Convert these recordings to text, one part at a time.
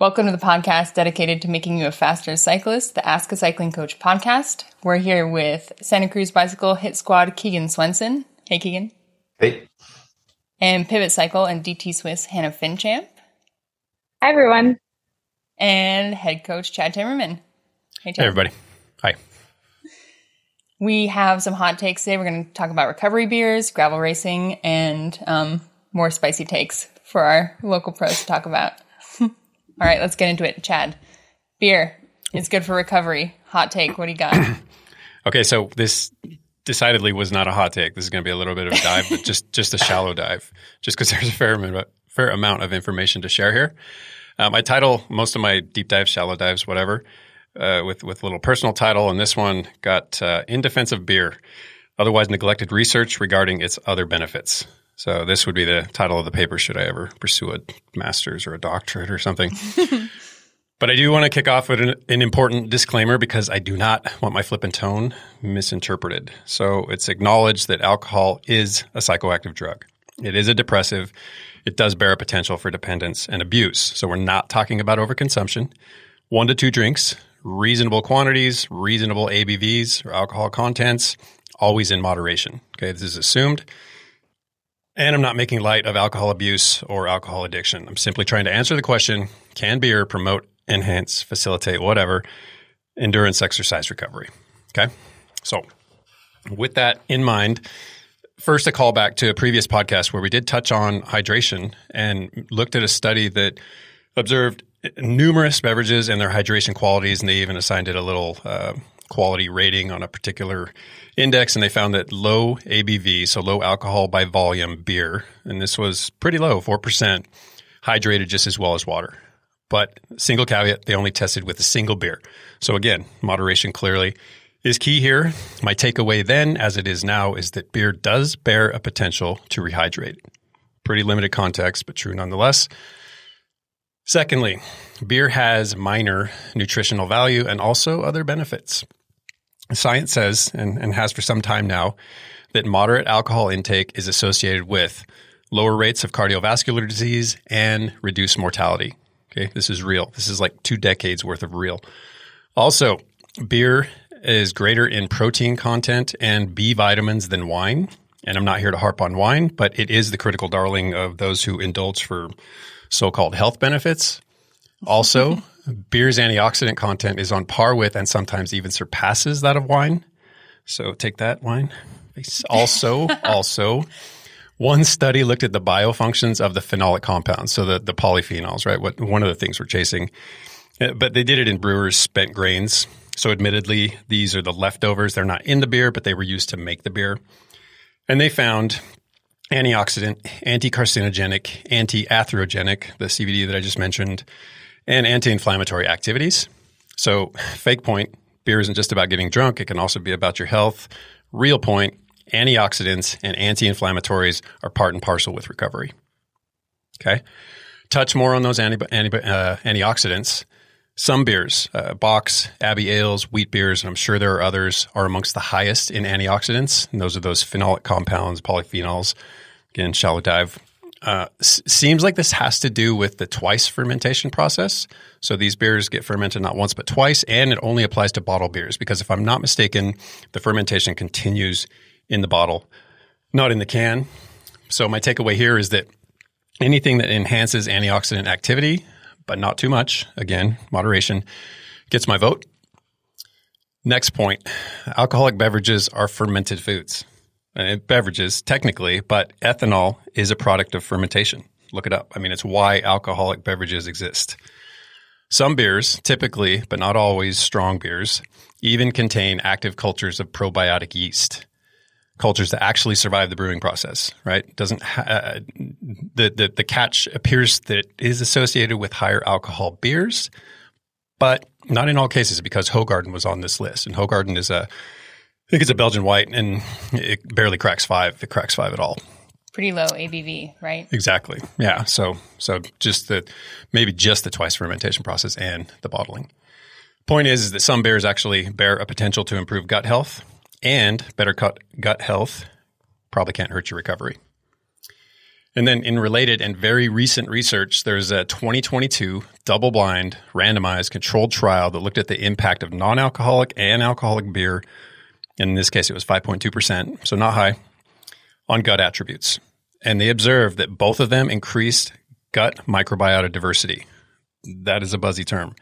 Welcome to the podcast dedicated to making you a faster cyclist, the Ask a Cycling Coach podcast. We're here with Santa Cruz Bicycle Hit Squad Keegan Swenson. Hey, Keegan. Hey. And Pivot Cycle and DT Swiss Hannah Finchamp. Hi, everyone. And head coach Chad Timmerman. Hey, Chad. Hey, everybody. Hi. We have some hot takes today. We're going to talk about recovery beers, gravel racing, and um, more spicy takes for our local pros to talk about. All right, let's get into it. Chad, beer is good for recovery. Hot take. What do you got? okay, so this decidedly was not a hot take. This is going to be a little bit of a dive, but just just a shallow dive, just because there's a fair amount, fair amount of information to share here. Um, I title most of my deep dives, shallow dives, whatever, uh, with with little personal title, and this one got uh, in defense of beer, otherwise neglected research regarding its other benefits. So this would be the title of the paper. Should I ever pursue a master's or a doctorate or something? But I do want to kick off with an, an, important disclaimer because I do not want my flippant tone misinterpreted. So it's acknowledged that alcohol is a psychoactive drug. It is a depressive. It does bear a potential for dependence and abuse. So we're not talking about overconsumption. One to two drinks, reasonable quantities, reasonable ABVs or alcohol contents, always in moderation. Okay, this is assumed. And I'm not making light of alcohol abuse or alcohol addiction. I'm simply trying to answer the question can beer promote enhance, facilitate, whatever, endurance exercise recovery. Okay. So, with that in mind, first a callback to a previous podcast where we did touch on hydration and looked at a study that observed numerous beverages and their hydration qualities, and they even assigned it a little uh, quality rating on a particular index, and they found that low ABV, so low alcohol by volume beer, and this was pretty low, four percent, hydrated just as well as water. But single caveat, they only tested with a single beer. So again, moderation clearly is key here. My takeaway then, as it is now, is that beer does bear a potential to rehydrate. Pretty limited context, but true nonetheless. Secondly, beer has minor nutritional value and also other benefits. Science says, and, and has for some time now, that moderate alcohol intake is associated with lower rates of cardiovascular disease and reduced mortality. Okay, this is real. This is like two decades worth of real. Also, beer is greater in protein content and B vitamins than wine. And I'm not here to harp on wine, but it is the critical darling of those who indulge for so called health benefits. Also, beer's antioxidant content is on par with and sometimes even surpasses that of wine. So take that, wine. Also, also, one study looked at the biofunctions of the phenolic compounds, so the, the polyphenols, right? What one of the things we're chasing, uh, but they did it in brewers' spent grains. So, admittedly, these are the leftovers. They're not in the beer, but they were used to make the beer. And they found antioxidant, anti-carcinogenic, anti-atherogenic, the CVD that I just mentioned, and anti-inflammatory activities. So, fake point, beer isn't just about getting drunk. It can also be about your health. Real point, antioxidants and anti-inflammatories are part and parcel with recovery. Okay. Touch more on those anti, anti, uh, antioxidants. Some beers, uh, Bock's, Abbey Ales, wheat beers, and I'm sure there are others, are amongst the highest in antioxidants. And those are those phenolic compounds, polyphenols. Again, shallow dive. Uh, seems like this has to do with the twice fermentation process. So these beers get fermented not once but twice, and it only applies to bottle beers because if I'm not mistaken, the fermentation continues in the bottle, not in the can. So my takeaway here is that anything that enhances antioxidant activity, but not too much, again, moderation, gets my vote. Next point alcoholic beverages are fermented foods. Uh, beverages, technically, but ethanol is a product of fermentation. Look it up. I mean, it's why alcoholic beverages exist. Some beers, typically, but not always strong beers, even contain active cultures of probiotic yeast cultures that actually survive the brewing process, right? Doesn't ha- uh, the, the the catch appears that is associated with higher alcohol beers, but not in all cases because Hoegaarden was on this list, and Hoegaarden is a think it's a Belgian white, and it barely cracks five. It cracks five at all. Pretty low ABV, right? Exactly. Yeah. So so just the maybe just the twice fermentation process and the bottling. Point is, is that some beers actually bear a potential to improve gut health and better gut, gut health probably can't hurt your recovery. And then in related and very recent research, there's a 2022 double blind randomized controlled trial that looked at the impact of non alcoholic and alcoholic beer. In this case, it was 5.2%, so not high, on gut attributes. And they observed that both of them increased gut microbiota diversity. That is a buzzy term.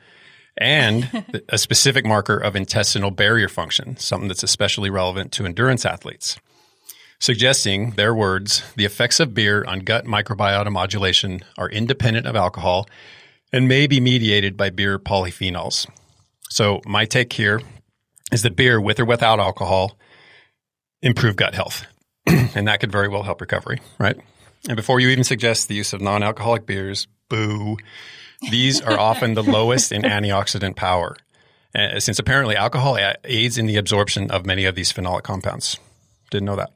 And a specific marker of intestinal barrier function, something that's especially relevant to endurance athletes suggesting, their words, the effects of beer on gut microbiota modulation are independent of alcohol and may be mediated by beer polyphenols. So, my take here is that beer, with or without alcohol, improve gut health. and that could very well help recovery, right? And before you even suggest the use of non alcoholic beers, boo, these are often the lowest in antioxidant power, uh, since apparently alcohol aids in the absorption of many of these phenolic compounds. Didn't know that.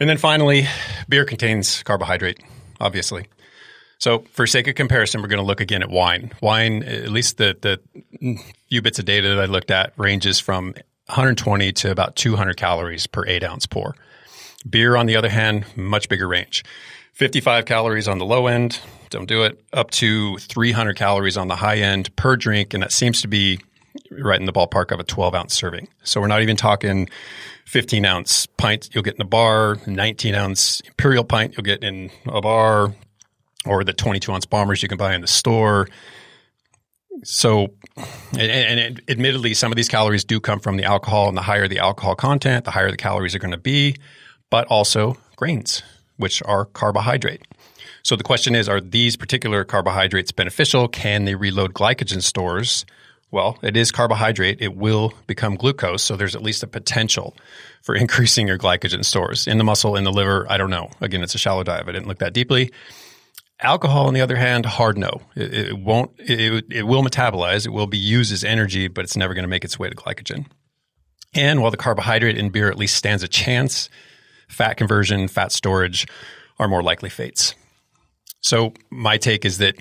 And then finally, beer contains carbohydrate, obviously. So, for sake of comparison, we're going to look again at wine. Wine, at least the the few bits of data that I looked at, ranges from 120 to about 200 calories per eight ounce pour. Beer, on the other hand, much bigger range. 55 calories on the low end, don't do it, up to 300 calories on the high end per drink, and that seems to be right in the ballpark of a 12 ounce serving. So we're not even talking 15 ounce pint you'll get in a bar, 19 ounce imperial pint you'll get in a bar, or the 22 ounce bombers you can buy in the store. So, and, and admittedly, some of these calories do come from the alcohol, and the higher the alcohol content, the higher the calories are going to be, but also grains, which are carbohydrate. So the question is, are these particular carbohydrates beneficial? Can they reload glycogen stores? Well, it is carbohydrate. It will become glucose. So there's at least a potential for increasing your glycogen stores in the muscle, in the liver. I don't know. Again, it's a shallow dive. I didn't look that deeply. Alcohol, on the other hand, hard no. It, it won't, it, it will metabolize. It will be used as energy, but it's never going to make its way to glycogen. And while the carbohydrate in beer at least stands a chance, fat conversion, fat storage are more likely fates. So my take is that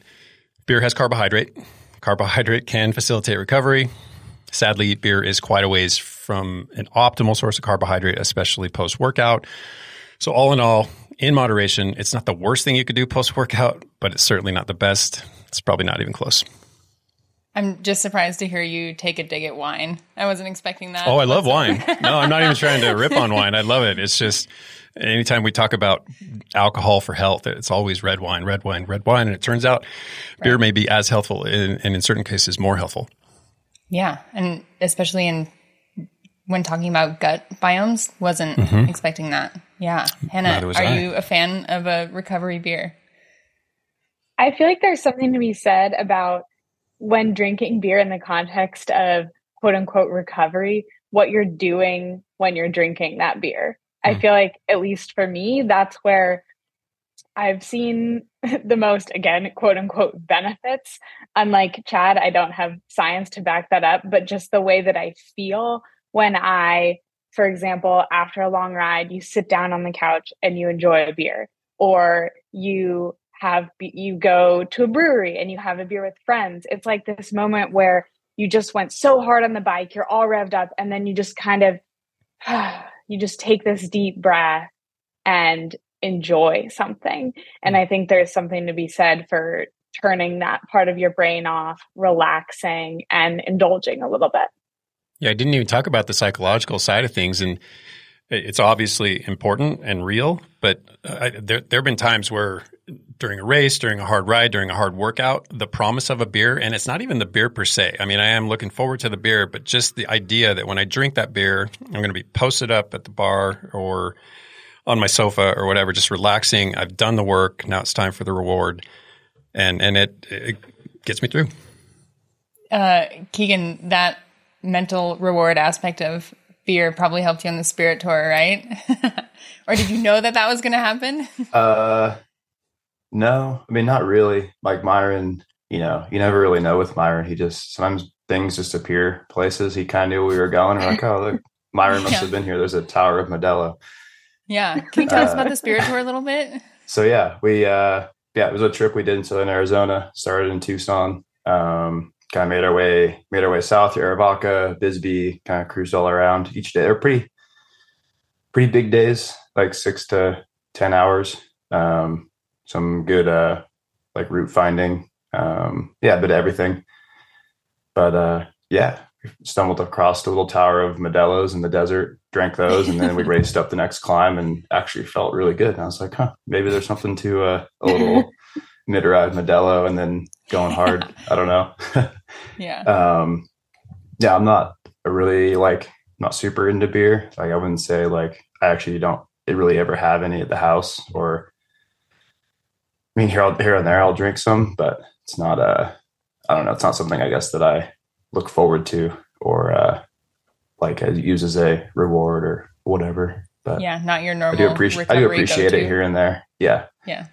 beer has carbohydrate Carbohydrate can facilitate recovery. Sadly, beer is quite a ways from an optimal source of carbohydrate, especially post workout. So, all in all, in moderation, it's not the worst thing you could do post workout, but it's certainly not the best. It's probably not even close. I'm just surprised to hear you take a dig at wine. I wasn't expecting that. Oh, I love wine. No, I'm not even trying to rip on wine. I love it. It's just anytime we talk about alcohol for health, it's always red wine, red wine, red wine. And it turns out right. beer may be as healthful and in certain cases more healthful. Yeah. And especially in when talking about gut biomes, wasn't mm-hmm. expecting that. Yeah. Hannah, are I. you a fan of a recovery beer? I feel like there's something to be said about when drinking beer in the context of quote unquote recovery, what you're doing when you're drinking that beer. I mm. feel like, at least for me, that's where I've seen the most, again, quote unquote, benefits. Unlike Chad, I don't have science to back that up, but just the way that I feel when I, for example, after a long ride, you sit down on the couch and you enjoy a beer, or you have, you go to a brewery and you have a beer with friends. It's like this moment where you just went so hard on the bike, you're all revved up, and then you just kind of, you just take this deep breath and enjoy something. And hmm. I think there's something to be said for turning that part of your brain off, relaxing, and indulging a little bit. Yeah, I didn't even talk about the psychological side of things. And it's obviously important and real, but uh, there, there have been times where during a race, during a hard ride, during a hard workout, the promise of a beer, and it's not even the beer per se. I mean, I am looking forward to the beer, but just the idea that when I drink that beer, I'm going to be posted up at the bar or on my sofa or whatever, just relaxing. I've done the work. Now it's time for the reward. And, and it, it gets me through. Uh, Keegan, that mental reward aspect of beer probably helped you on the spirit tour, right? or did you know that that was going to happen? uh, no, I mean, not really. Like Myron, you know, you never really know with Myron. He just sometimes things just appear places. He kind of knew we were going. We're like, oh, look, Myron must yeah. have been here. There's a Tower of Modelo. Yeah. Can you tell uh, us about the Spirit Tour a little bit? So yeah, we uh yeah, it was a trip we did in Southern Arizona. Started in Tucson. Um, kind of made our way made our way south to Arivaca, Bisbee, kind of cruised all around each day. They're pretty pretty big days, like six to ten hours um, some good uh, like route finding. Um, yeah, a bit of everything. But uh, yeah, stumbled across the little tower of Modelo's in the desert, drank those, and then we raced up the next climb and actually felt really good. And I was like, huh, maybe there's something to uh, a little mid ride Modelo and then going hard. I don't know. yeah. Um, yeah, I'm not really like not super into beer. Like I wouldn't say like I actually don't really ever have any at the house or I mean here I'll, here and there I'll drink some, but it's not a uh, I don't know, it's not something I guess that I look forward to or uh like I use as a reward or whatever. But yeah, not your normal. I do appreciate I do appreciate it here and there. Yeah. Yeah.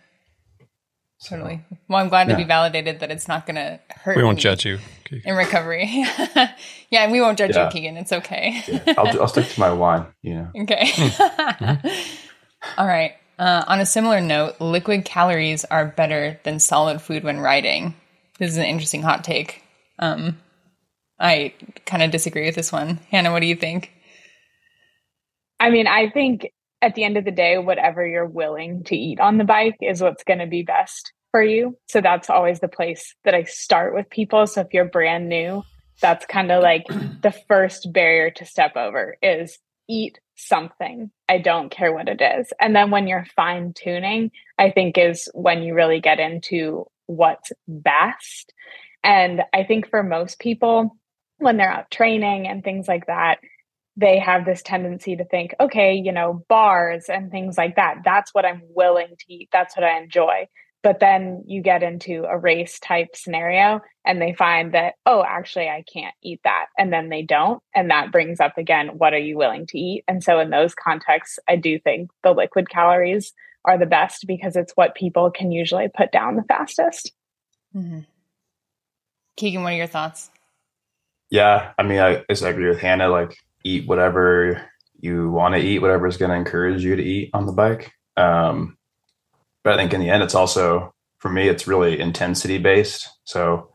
Totally. Well, I'm glad yeah. to be validated that it's not going to hurt. We won't judge you in recovery. yeah, and we won't judge yeah. you, Keegan. It's okay. yeah. I'll, I'll stick to my wine. You know. Okay. mm-hmm. All right. Uh, on a similar note, liquid calories are better than solid food when riding. This is an interesting hot take. Um, I kind of disagree with this one. Hannah, what do you think? I mean, I think at the end of the day, whatever you're willing to eat on the bike is what's going to be best for you. So that's always the place that I start with people. So if you're brand new, that's kind of like the first barrier to step over is eat something. I don't care what it is. And then when you're fine tuning, I think is when you really get into what's best. And I think for most people, when they're out training and things like that, they have this tendency to think, okay, you know, bars and things like that. That's what I'm willing to eat. That's what I enjoy. But then you get into a race type scenario and they find that, oh, actually, I can't eat that. And then they don't. And that brings up again, what are you willing to eat? And so in those contexts, I do think the liquid calories are the best because it's what people can usually put down the fastest. Mm-hmm. Keegan, what are your thoughts? Yeah, I mean, I, I agree with Hannah. Like, eat whatever you want to eat, whatever is going to encourage you to eat on the bike. Um, but I think in the end, it's also for me, it's really intensity based. So,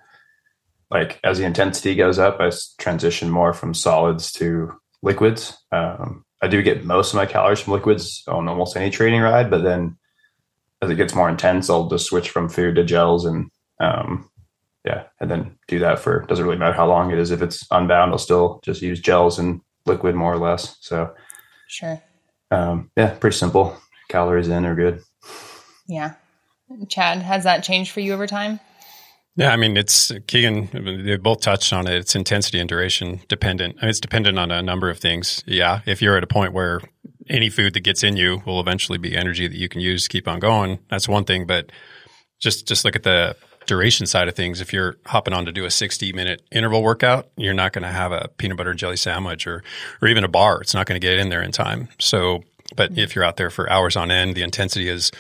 like as the intensity goes up, I transition more from solids to liquids. Um, I do get most of my calories from liquids on almost any training ride, but then as it gets more intense, I'll just switch from food to gels and um, yeah, and then do that for doesn't really matter how long it is. If it's unbound, I'll still just use gels and liquid more or less. So sure. Um, yeah, pretty simple. Calories in are good. Yeah. Chad, has that changed for you over time? Yeah, I mean, it's Keegan, they both touched on it. It's intensity and duration dependent. I mean, it's dependent on a number of things. Yeah. If you're at a point where any food that gets in you will eventually be energy that you can use to keep on going, that's one thing. But just, just look at the duration side of things, if you're hopping on to do a 60 minute interval workout, you're not going to have a peanut butter and jelly sandwich or, or even a bar. It's not going to get in there in time. So, but if you're out there for hours on end, the intensity is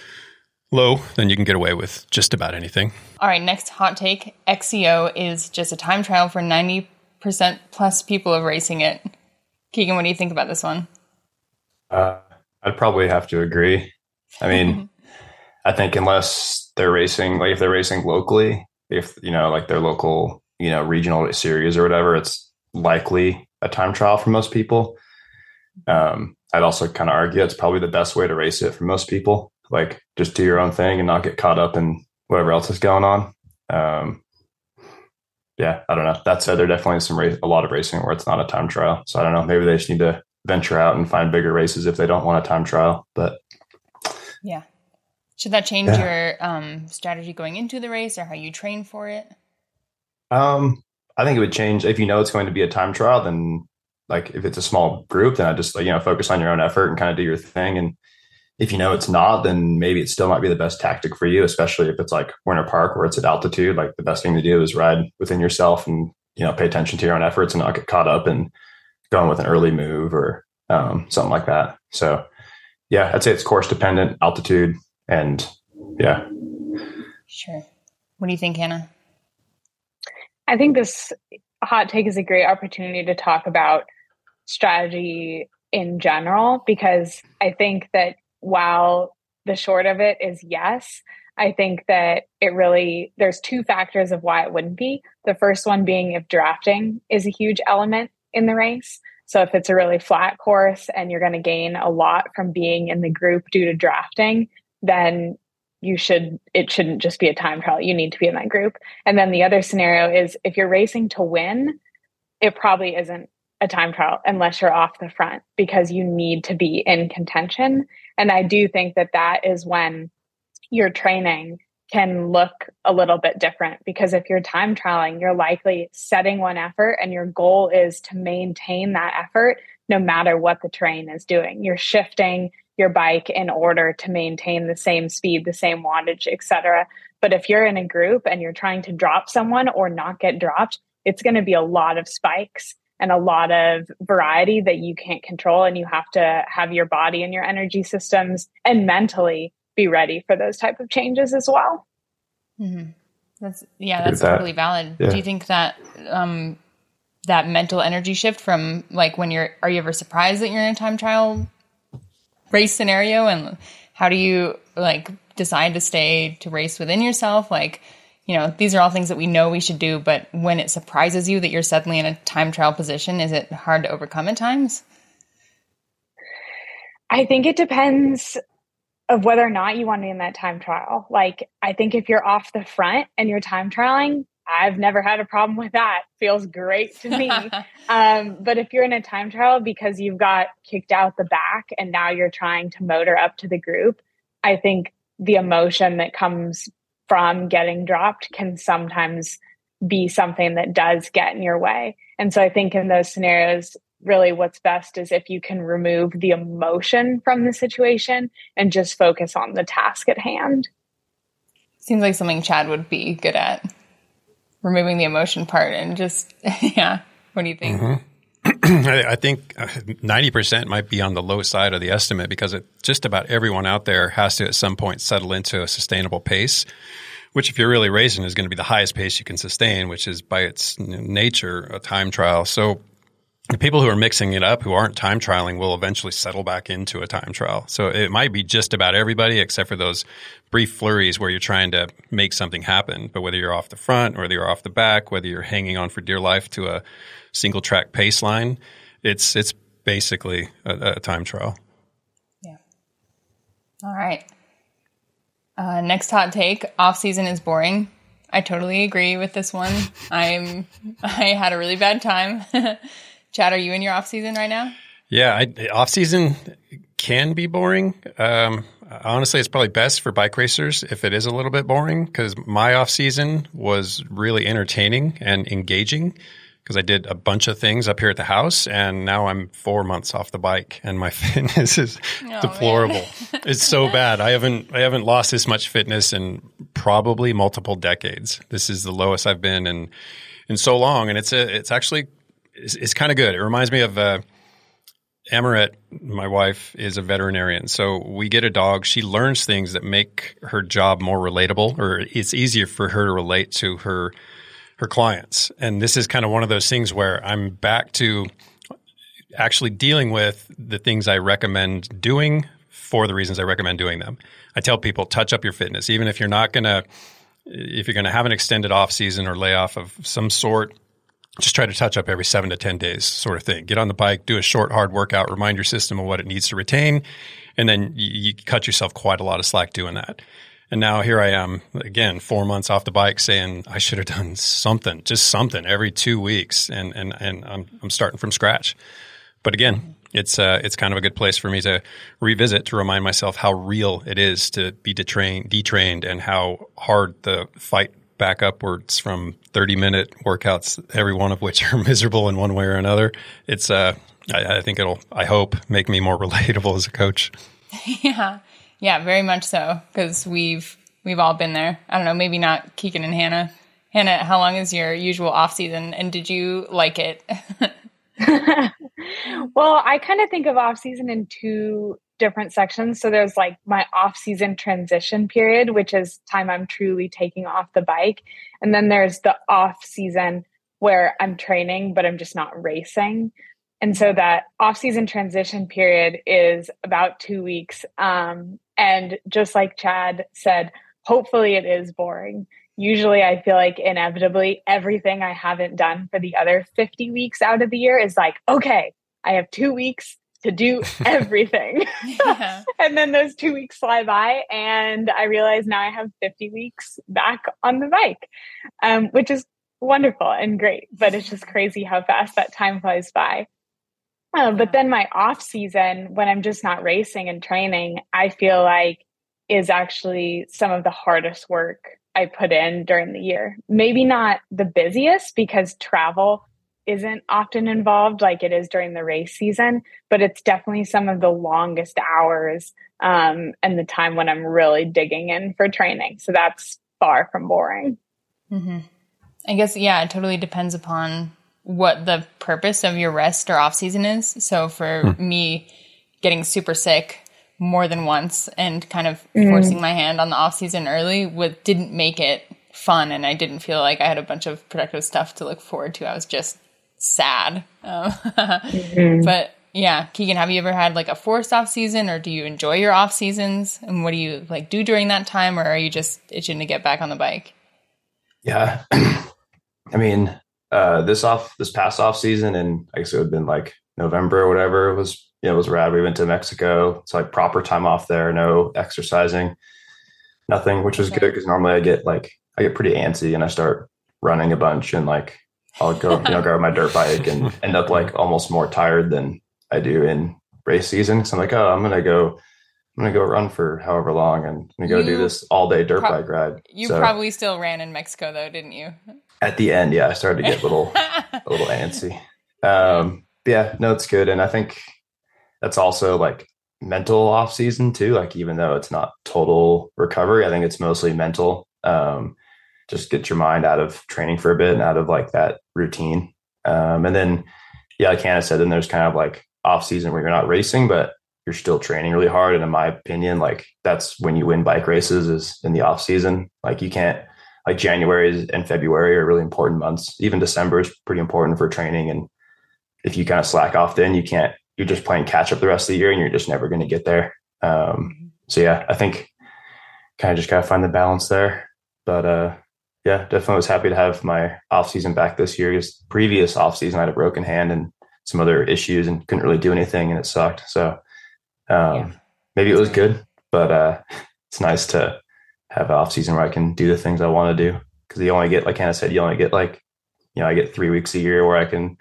low, then you can get away with just about anything. All right. Next hot take XCO is just a time trial for 90% plus people of racing it. Keegan, what do you think about this one? Uh, I'd probably have to agree. I mean, I think unless they're racing, like if they're racing locally, if you know, like their local, you know, regional series or whatever, it's likely a time trial for most people. Um, I'd also kind of argue it's probably the best way to race it for most people. Like just do your own thing and not get caught up in whatever else is going on. Um, yeah, I don't know. That said, there definitely some race, a lot of racing where it's not a time trial. So I don't know. Maybe they just need to venture out and find bigger races if they don't want a time trial. But yeah, should that change yeah. your um, strategy going into the race or how you train for it? Um, I think it would change if you know it's going to be a time trial. Then, like if it's a small group, then I just like you know focus on your own effort and kind of do your thing. And if you know it's not, then maybe it still might be the best tactic for you, especially if it's like Winter Park where it's at altitude. Like the best thing to do is ride within yourself and you know pay attention to your own efforts and not get caught up in going with an early move or um, something like that. So, yeah, I'd say it's course dependent, altitude, and yeah. Sure. What do you think, Hannah? I think this hot take is a great opportunity to talk about strategy in general because I think that while the short of it is yes, I think that it really, there's two factors of why it wouldn't be. The first one being if drafting is a huge element in the race. So if it's a really flat course and you're going to gain a lot from being in the group due to drafting, then you should it shouldn't just be a time trial. You need to be in that group. And then the other scenario is if you're racing to win it probably isn't a time trial unless you're off the front because you need to be in contention. And i do think that that is when your training can look a little bit different because if you're time trialing you're likely setting one effort and your goal is to maintain that effort no matter what the train is doing. You're shifting your bike in order to maintain the same speed, the same wattage, etc. But if you're in a group and you're trying to drop someone or not get dropped, it's going to be a lot of spikes and a lot of variety that you can't control. And you have to have your body and your energy systems and mentally be ready for those type of changes as well. Mm-hmm. That's yeah, that's that. totally valid. Yeah. Do you think that um, that mental energy shift from like when you're are you ever surprised that you're in a time trial race scenario and how do you like decide to stay to race within yourself? Like you know these are all things that we know we should do but when it surprises you that you're suddenly in a time trial position is it hard to overcome at times? I think it depends of whether or not you want to be in that time trial. Like i think if you're off the front and you're time trialing I've never had a problem with that. Feels great to me. um, but if you're in a time trial because you've got kicked out the back and now you're trying to motor up to the group, I think the emotion that comes from getting dropped can sometimes be something that does get in your way. And so I think in those scenarios, really what's best is if you can remove the emotion from the situation and just focus on the task at hand. Seems like something Chad would be good at removing the emotion part and just yeah what do you think mm-hmm. I, think 90% uh, might be on the low side of the estimate because it, just about everyone out there has to at some point settle into a sustainable pace, which if you're really racing is going to be the highest pace you can sustain, which is by its nature a time trial. So the people who are mixing it up who aren't time trialing will eventually settle back into a time trial. So it might be just about everybody except for those brief flurries where you're trying to make something happen. But whether you're off the front, or whether you're off the back, whether you're hanging on for dear life to a single track pace line, it's it's basically a, a time trial. Yeah. All right. Uh, next hot take: off season is boring. I totally agree with this one. I'm I had a really bad time. Chad, are you in your off season right now? Yeah, I, off season can be boring. Um, honestly, it's probably best for bike racers if it is a little bit boring because my off season was really entertaining and engaging because I did a bunch of things up here at the house, and now I'm four months off the bike, and my fitness is oh, deplorable. it's so bad. I haven't I haven't lost this much fitness in probably multiple decades. This is the lowest I've been in in so long, and it's a it's actually it's, it's kind of good. It reminds me of uh, Amaret, my wife, is a veterinarian. So we get a dog. She learns things that make her job more relatable, or it's easier for her to relate to her her clients. And this is kind of one of those things where I'm back to actually dealing with the things I recommend doing for the reasons I recommend doing them. I tell people touch up your fitness, even if you're not going to if you're going to have an extended off season or layoff of some sort just try to touch up every seven to 10 days, sort of thing. Get on the bike, do a short, hard workout, remind your system of what it needs to retain, and then you, you cut yourself quite a lot of slack doing that. And now here I am again, four months off the bike saying I should have done something, just something every two weeks. And, and, and I'm, I'm starting from scratch. But again, it's, uh, it's kind of a good place for me to revisit to remind myself how real it is to be detrained, detrained and how hard the fight back upwards from 30 minute workouts, every one of which are miserable in one way or another. It's, uh, I, I think it'll, I hope, make me more relatable as a coach. Yeah. Yeah, very much so. Cause we've, we've all been there. I don't know, maybe not Keegan and Hannah. Hannah, how long is your usual off season and did you like it? well, I kind of think of off season in two different sections. So there's like my off season transition period, which is time I'm truly taking off the bike. And then there's the off season where I'm training, but I'm just not racing. And so that off season transition period is about two weeks. Um, and just like Chad said, hopefully it is boring. Usually I feel like inevitably everything I haven't done for the other 50 weeks out of the year is like, okay, I have two weeks to do everything. Yeah. and then those two weeks fly by, and I realize now I have 50 weeks back on the bike, um, which is wonderful and great. But it's just crazy how fast that time flies by. Uh, but then my off season, when I'm just not racing and training, I feel like is actually some of the hardest work I put in during the year. Maybe not the busiest because travel isn't often involved like it is during the race season, but it's definitely some of the longest hours um, and the time when I'm really digging in for training. So that's far from boring. Mm-hmm. I guess, yeah, it totally depends upon what the purpose of your rest or off season is. So for hmm. me, getting super sick more than once and kind of mm. forcing my hand on the off season early with didn't make it fun and I didn't feel like I had a bunch of productive stuff to look forward to. I was just sad. Um, mm-hmm. But yeah, Keegan, have you ever had like a forced off season or do you enjoy your off seasons? And what do you like do during that time or are you just itching to get back on the bike? Yeah. I mean, uh, this off this past off season and I guess it would have been like November or whatever It was you know, it was rad. We went to Mexico. It's like proper time off there, no exercising, nothing, which was good because normally I get like I get pretty antsy and I start running a bunch and like I'll go, you know, grab my dirt bike and end up like almost more tired than I do in race season. So I'm like, oh, I'm gonna go, I'm gonna go run for however long and I'm gonna go you do this all day dirt pro- bike ride. You so, probably still ran in Mexico though, didn't you? At the end, yeah, I started to get a little, a little antsy. Um, yeah, no, it's good, and I think that's also like mental off season too. Like even though it's not total recovery, I think it's mostly mental. Um, just get your mind out of training for a bit and out of like that routine. Um, and then, yeah, like Hannah said, then there's kind of like off season where you're not racing, but you're still training really hard. And in my opinion, like that's when you win bike races is in the off season. Like you can't like January and February are really important months. Even December is pretty important for training. And if you kind of slack off, then you can't you're just playing catch up the rest of the year and you're just never going to get there. Um, mm-hmm. so yeah, I think kind of just got to find the balance there. But uh, yeah, definitely was happy to have my off season back this year. Because previous off season, I had a broken hand and some other issues and couldn't really do anything, and it sucked. So um, yeah. maybe it was good, but uh, it's nice to have an off season where I can do the things I want to do. Because you only get, like Hannah said, you only get like, you know, I get three weeks a year where I can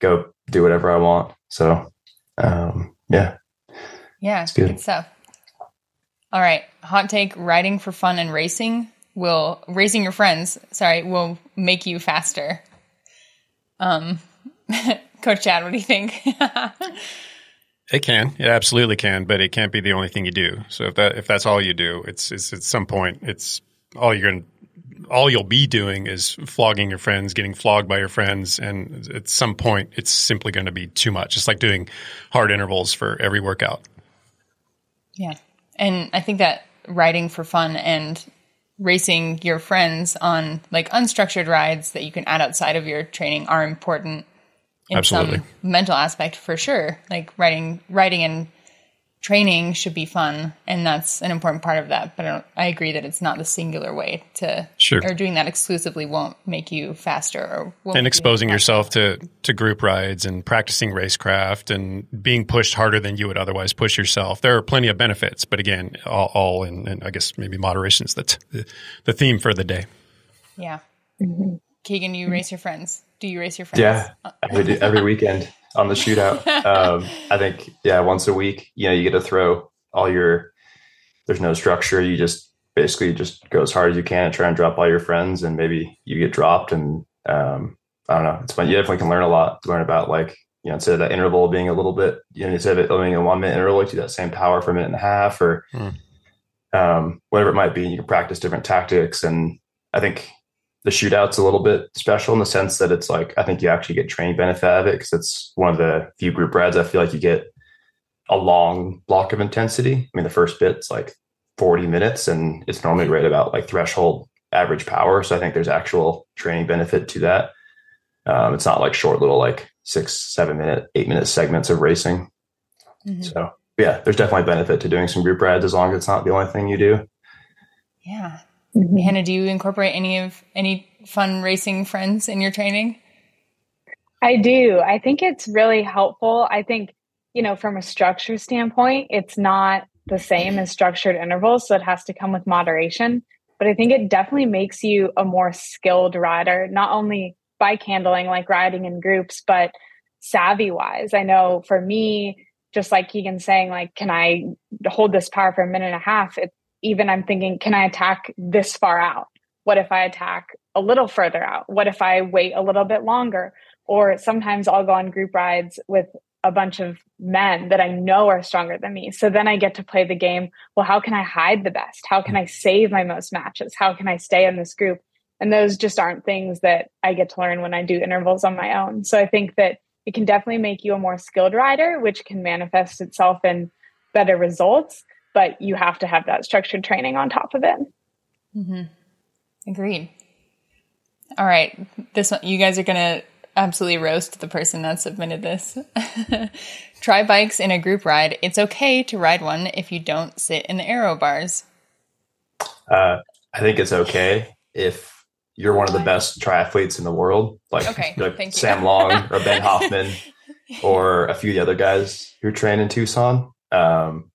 go do whatever I want. So, um, yeah. Yeah, it's good. good stuff. All right. Hot take riding for fun and racing will, raising your friends, sorry, will make you faster. Um, Coach Chad, what do you think? it can. It absolutely can, but it can't be the only thing you do. So if that if that's all you do, it's it's at some point it's all you're going to all you'll be doing is flogging your friends, getting flogged by your friends, and at some point, it's simply going to be too much. It's like doing hard intervals for every workout. Yeah, and I think that riding for fun and racing your friends on like unstructured rides that you can add outside of your training are important in Absolutely. some mental aspect for sure. Like riding, riding and training should be fun and that's an important part of that but I, I, agree that it's not the singular way to sure. or doing that exclusively won't make you faster or and exposing yourself to to group rides and practicing racecraft and being pushed harder than you would otherwise push yourself. There are plenty of benefits but again all, all in, in i guess maybe moderation is the, the, the theme for the day. Yeah. Mm-hmm. keegan you race your friends. Do you race your friends? Yeah. Every, every weekend on the shootout. um, I think, yeah, once a week, you know, you get to throw all your, there's no structure. You just basically just go as hard as you can and try and drop all your friends and maybe you get dropped. And um, I don't know, it's fun. You definitely can learn a lot, learn about like, you know, instead of that interval being a little bit, you know, instead of it being a one minute interval, you do that same power for a minute and a half or hmm. um, whatever it might be. You can practice different tactics. And I think the shootout's a little bit special in the sense that it's like I think you actually get training benefit out of it because it's one of the few group rides I feel like you get a long block of intensity. I mean, the first bit's like 40 minutes, and it's normally right about like threshold average power. So I think there's actual training benefit to that. Um, it's not like short little like six, seven minute, eight minute segments of racing. Mm-hmm. So yeah, there's definitely benefit to doing some group rides as long as it's not the only thing you do. Yeah. Mm-hmm. Hannah, do you incorporate any of any fun racing friends in your training? I do. I think it's really helpful. I think you know, from a structure standpoint, it's not the same as structured intervals. So it has to come with moderation. But I think it definitely makes you a more skilled rider, not only bike handling, like riding in groups, but savvy wise. I know for me, just like Keegan saying, like, can I hold this power for a minute and a half? It, even I'm thinking, can I attack this far out? What if I attack a little further out? What if I wait a little bit longer? Or sometimes I'll go on group rides with a bunch of men that I know are stronger than me. So then I get to play the game. Well, how can I hide the best? How can I save my most matches? How can I stay in this group? And those just aren't things that I get to learn when I do intervals on my own. So I think that it can definitely make you a more skilled rider, which can manifest itself in better results. But you have to have that structured training on top of it. Mm-hmm. Agreed. All right, this one, you guys are gonna absolutely roast the person that submitted this. Tri bikes in a group ride. It's okay to ride one if you don't sit in the aero bars. Uh, I think it's okay if you're one of the best triathletes in the world, like, okay, like Sam Long or Ben Hoffman or a few of the other guys who train in Tucson. Um,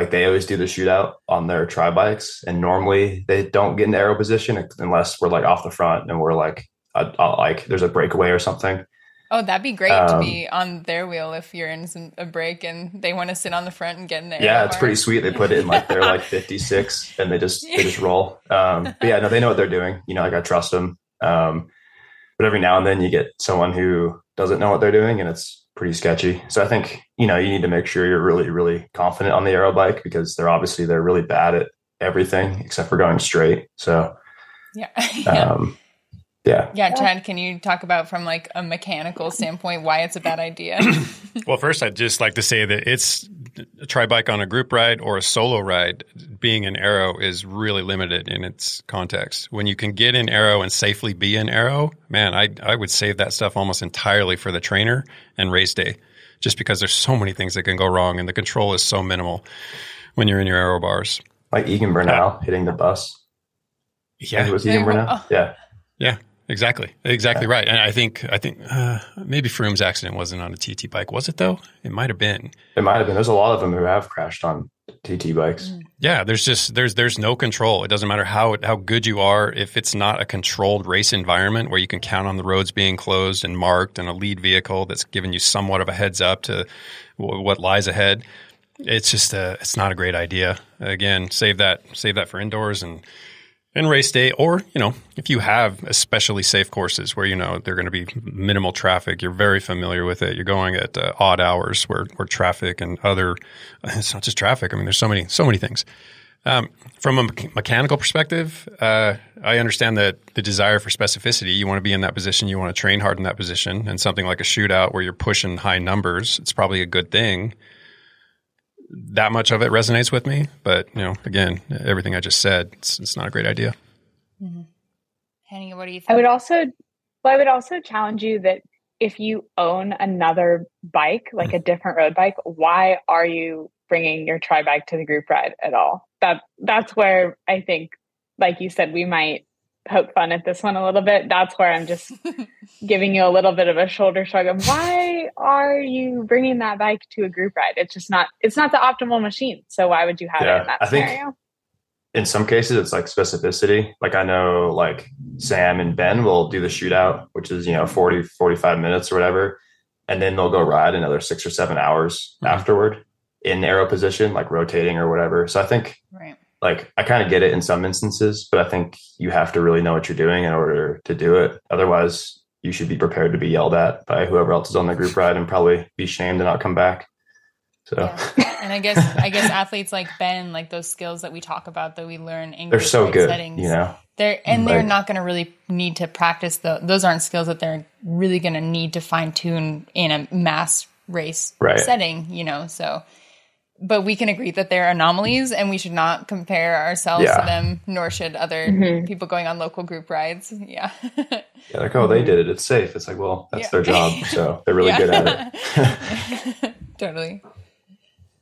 like they always do the shootout on their tri bikes, and normally they don't get in aero position unless we're like off the front and we're like a, a, like there's a breakaway or something. Oh, that'd be great um, to be on their wheel if you're in some, a break and they want to sit on the front and get in there. Yeah, it's pretty sweet. They put it in like they're like 56 and they just they just roll. Um, but yeah, no, they know what they're doing. You know, like I trust them. Um, but every now and then you get someone who doesn't know what they're doing and it's pretty sketchy. So I think you know you need to make sure you're really really confident on the aero bike because they're obviously they're really bad at everything except for going straight. So yeah. yeah. Um, yeah. Yeah, Chad, can you talk about from like a mechanical standpoint why it's a bad idea? well, first I'd just like to say that it's a tri bike on a group ride or a solo ride, being an aero is really limited in its context. When you can get in aero and safely be in aero, man, I I would save that stuff almost entirely for the trainer and race day. Just because there's so many things that can go wrong and the control is so minimal when you're in your aero bars. Like Egan Bernal hitting the bus. Yeah. It was Egan Bernal. Yeah. Yeah. Exactly, exactly right. And I think I think uh, maybe Froome's accident wasn't on a TT bike, was it though? It might have been. It might have been. There's a lot of them who have crashed on TT bikes. Mm. Yeah, there's just there's there's no control. It doesn't matter how how good you are if it's not a controlled race environment where you can count on the roads being closed and marked and a lead vehicle that's giving you somewhat of a heads up to w- what lies ahead. It's just a it's not a great idea. Again, save that save that for indoors and and race day, or you know, if you have especially safe courses where you know they're going to be minimal traffic, you're very familiar with it. You're going at uh, odd hours where where traffic and other it's not just traffic. I mean, there's so many so many things. Um, from a me- mechanical perspective, uh, I understand that the desire for specificity. You want to be in that position. You want to train hard in that position, and something like a shootout where you're pushing high numbers, it's probably a good thing that much of it resonates with me. But you know, again, everything I just said, it's, it's not a great idea. Mm-hmm. Hannah, what do you think? I would also, well, I would also challenge you that if you own another bike, like a different road bike, why are you bringing your tri bike to the group ride at all? That that's where I think, like you said, we might poke fun at this one a little bit. That's where I'm just giving you a little bit of a shoulder shrug of why are you bringing that bike to a group ride? It's just not, it's not the optimal machine. So why would you have yeah, it in that I scenario? Think in some cases it's like specificity. Like I know like Sam and Ben will do the shootout, which is, you know, 40, 45 minutes or whatever. And then they'll go ride another six or seven hours mm-hmm. afterward in aero position, like rotating or whatever. So I think right like I kind of get it in some instances, but I think you have to really know what you're doing in order to do it. Otherwise, you should be prepared to be yelled at by whoever else is on the group ride and probably be shamed to not come back. So, yeah. and I guess I guess athletes like Ben, like those skills that we talk about that we learn in they're so good, settings, you know. They're and they're not going to really need to practice the. Those aren't skills that they're really going to need to fine tune in a mass race right. setting, you know. So but we can agree that they're anomalies and we should not compare ourselves yeah. to them, nor should other mm-hmm. people going on local group rides. Yeah. yeah, like, oh, they did it. It's safe. It's like, well, that's yeah. their job. So they're really good at it. totally.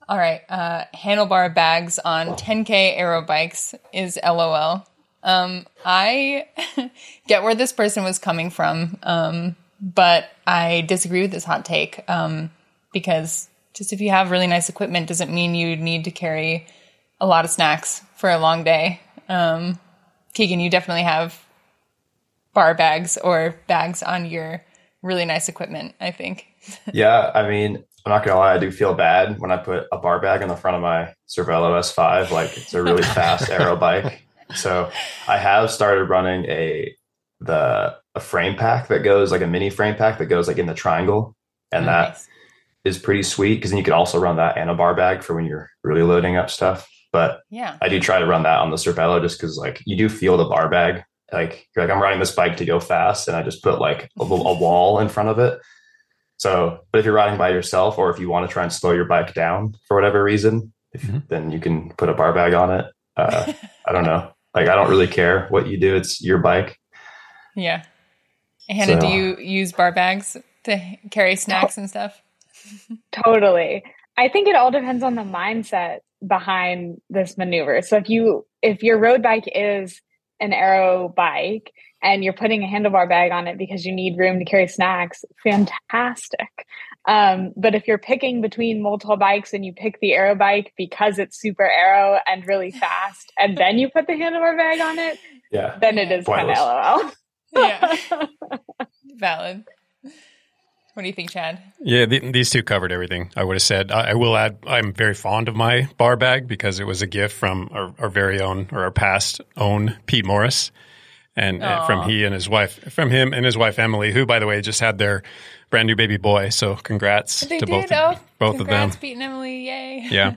All right. Uh, handlebar bags on 10K aero bikes is LOL. Um, I get where this person was coming from, um, but I disagree with this hot take um, because just if you have really nice equipment, doesn't mean you need to carry a lot of snacks for a long day. Um, Keegan, you definitely have bar bags or bags on your really nice equipment, I think. yeah, I mean, I'm not gonna lie, I do feel bad when I put a bar bag in the front of my Cervelo S5. Like it's a really fast aero bike. So I have started running a the a frame pack that goes like a mini frame pack that goes like in the triangle, and oh, that nice. Is pretty sweet because then you can also run that and a bar bag for when you're really loading up stuff. But yeah, I do try to run that on the Cervelo just because like you do feel the bar bag. Like you're like I'm riding this bike to go fast, and I just put like a, a wall in front of it. So, but if you're riding by yourself, or if you want to try and slow your bike down for whatever reason, if, mm-hmm. then you can put a bar bag on it. Uh, I don't know. Like I don't really care what you do; it's your bike. Yeah. Hannah, so, do you use bar bags to carry snacks and stuff? Totally. I think it all depends on the mindset behind this maneuver. So if you if your road bike is an aero bike and you're putting a handlebar bag on it because you need room to carry snacks, fantastic. Um, but if you're picking between multiple bikes and you pick the aero bike because it's super aero and really fast, and then you put the handlebar bag on it, yeah, then it is kind of lol. yeah, valid. What do you think, Chad? Yeah, the, these two covered everything I would have said. I, I, will add, I'm very fond of my bar bag because it was a gift from our, our very own or our past own Pete Morris, and uh, from he and his wife, from him and his wife Emily, who, by the way, just had their brand new baby boy. So congrats they to did. both oh, both congrats, of them. Pete and Emily, yay! Yeah,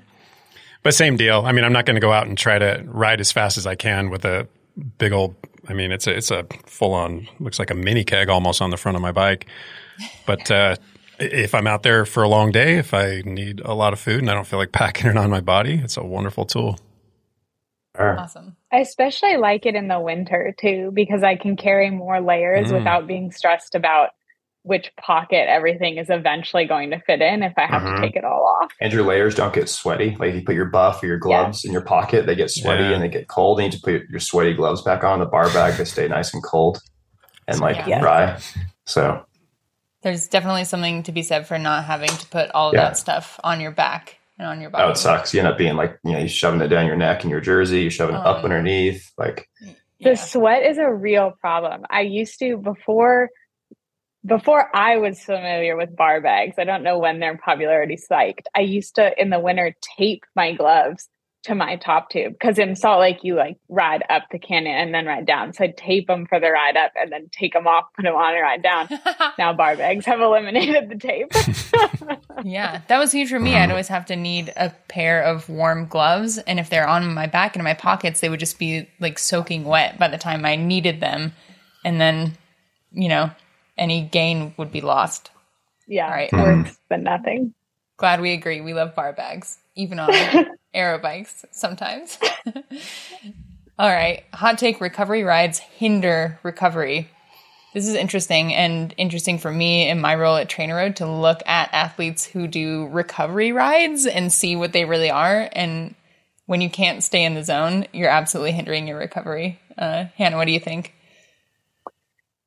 but same deal. I mean, I'm not going to go out and try to ride as fast as I can with a big old. I mean, it's a it's a full on looks like a mini keg almost on the front of my bike. But uh, if I'm out there for a long day, if I need a lot of food and I don't feel like packing it on my body, it's a wonderful tool. Awesome. I especially like it in the winter too, because I can carry more layers mm. without being stressed about which pocket everything is eventually going to fit in if I have mm-hmm. to take it all off. And your layers don't get sweaty. Like if you put your buff or your gloves yeah. in your pocket, they get sweaty yeah. and they get cold. And you need to put your sweaty gloves back on the bar bag. They stay nice and cold and like yeah. dry. So there's definitely something to be said for not having to put all of yeah. that stuff on your back and on your body. Oh, it sucks. You end up being like, you know, you're shoving it down your neck in your jersey, you're shoving it up oh. underneath. Like the sweat is a real problem. I used to before before I was familiar with bar bags. I don't know when their popularity spiked. I used to in the winter tape my gloves to my top tube because in Salt Lake you like ride up the canyon and then ride down. So I'd tape them for the ride up and then take them off, put them on and ride down. now bar bags have eliminated the tape. yeah, that was huge for me. I'd mm. always have to need a pair of warm gloves, and if they're on my back and in my pockets, they would just be like soaking wet by the time I needed them, and then you know any gain would be lost. Yeah, All right. worse than nothing. Glad we agree. We love bar bags, even on aero bikes sometimes. All right. Hot take recovery rides hinder recovery. This is interesting and interesting for me in my role at TrainerRoad to look at athletes who do recovery rides and see what they really are. And when you can't stay in the zone, you're absolutely hindering your recovery. Uh, Hannah, what do you think?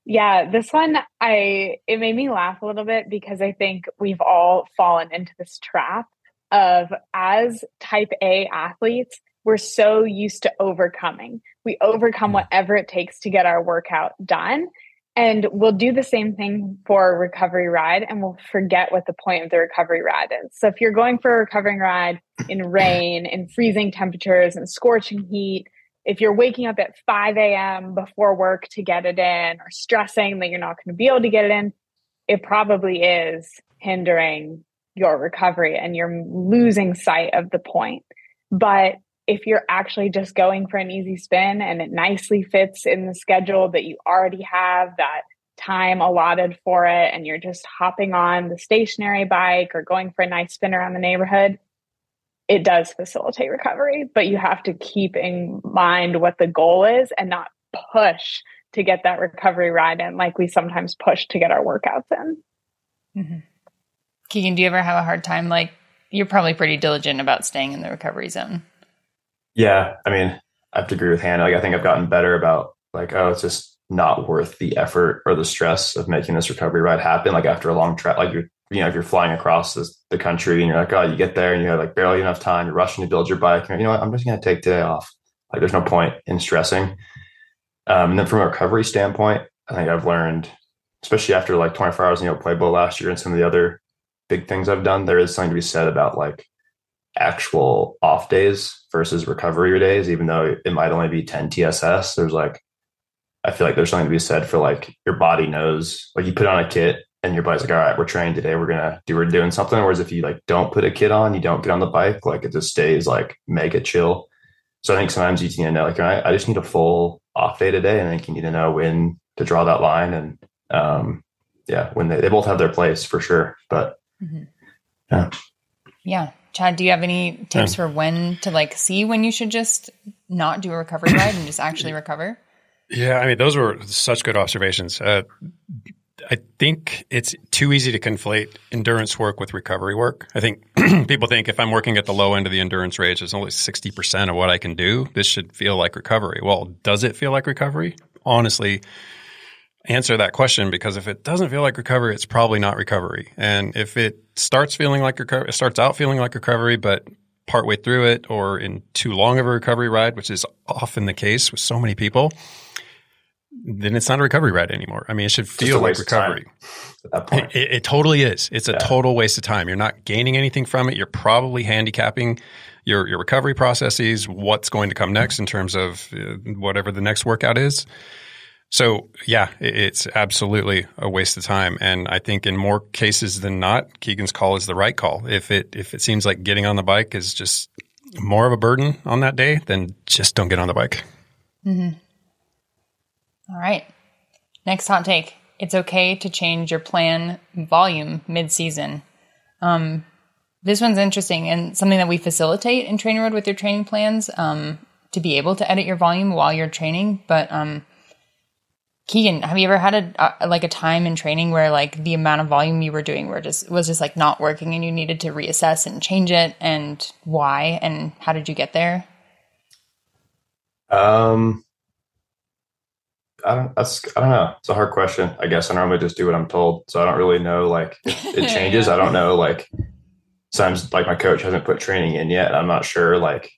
Yeah, this one I it made me laugh a little bit because I think we've all fallen into this trap of as type A athletes, we're so used to overcoming. We overcome mm. whatever it takes to get our workout done. And we'll do the same thing for a recovery ride and we'll forget what the point of the recovery ride is. So if you're going for a recovering ride in rain, in freezing temperatures and scorching heat, if you're waking up at 5 a.m. before work to get it in or stressing that you're not going to be able to get it in, it probably is hindering your recovery and you're losing sight of the point. But if you're actually just going for an easy spin and it nicely fits in the schedule that you already have that time allotted for it and you're just hopping on the stationary bike or going for a nice spin around the neighborhood, it does facilitate recovery, but you have to keep in mind what the goal is and not push to get that recovery ride in like we sometimes push to get our workouts in. Mm-hmm. Keegan, do you ever have a hard time? Like, you're probably pretty diligent about staying in the recovery zone. Yeah. I mean, I have to agree with Hannah. Like, I think I've gotten better about, like, oh, it's just not worth the effort or the stress of making this recovery ride happen. Like, after a long track, like, you're, you know, if you're flying across this, the country and you're like, oh, you get there and you have like barely enough time, you're rushing to build your bike. You know what? I'm just going to take today off. Like, there's no point in stressing. Um, and then from a recovery standpoint, I think I've learned, especially after like 24 hours, you know, Pueblo last year and some of the other big things I've done, there is something to be said about like actual off days versus recovery days, even though it might only be 10 TSS. There's like, I feel like there's something to be said for like your body knows, like you put on a kit and your body's like, all right, we're training today. We're gonna do we're doing something. Whereas if you like don't put a kit on, you don't get on the bike, like it just stays like mega chill. So I think sometimes you need to know, like, all right, I just need a full off day today, and I think you need to know when to draw that line, and um, yeah, when they, they both have their place for sure. But mm-hmm. yeah, yeah. Chad, do you have any tips yeah. for when to like see when you should just not do a recovery ride and just actually recover? Yeah, I mean, those were such good observations. Uh, I think it's too easy to conflate endurance work with recovery work. I think people think if I'm working at the low end of the endurance range, it's only 60% of what I can do. This should feel like recovery. Well, does it feel like recovery? Honestly, answer that question because if it doesn't feel like recovery, it's probably not recovery. And if it starts feeling like recovery, it starts out feeling like recovery, but partway through it or in too long of a recovery ride, which is often the case with so many people – then it's not a recovery ride anymore. I mean, it should feel like recovery. At that point. It, it, totally is. It's a yeah. total waste of time. You're not gaining anything from it. You're probably handicapping your, your recovery processes, what's going to come next in terms of uh, whatever the next workout is. So yeah, it, it's absolutely a waste of time. And I think in more cases than not, Keegan's call is the right call. If it, if it seems like getting on the bike is just more of a burden on that day, then just don't get on the bike. Mm-hmm. All right. Next hot take. It's okay to change your plan volume mid season. Um, this one's interesting and something that we facilitate in TrainerRoad with your training plans um, to be able to edit your volume while you're training. But um, Keegan, have you ever had a, a, like a time in training where like the amount of volume you were doing were just was just like not working and you needed to reassess and change it and why and how did you get there? Um, I don't. That's I don't know. It's a hard question. I guess I normally just do what I'm told, so I don't really know. Like it changes. I don't know. Like sometimes, like my coach hasn't put training in yet. I'm not sure. Like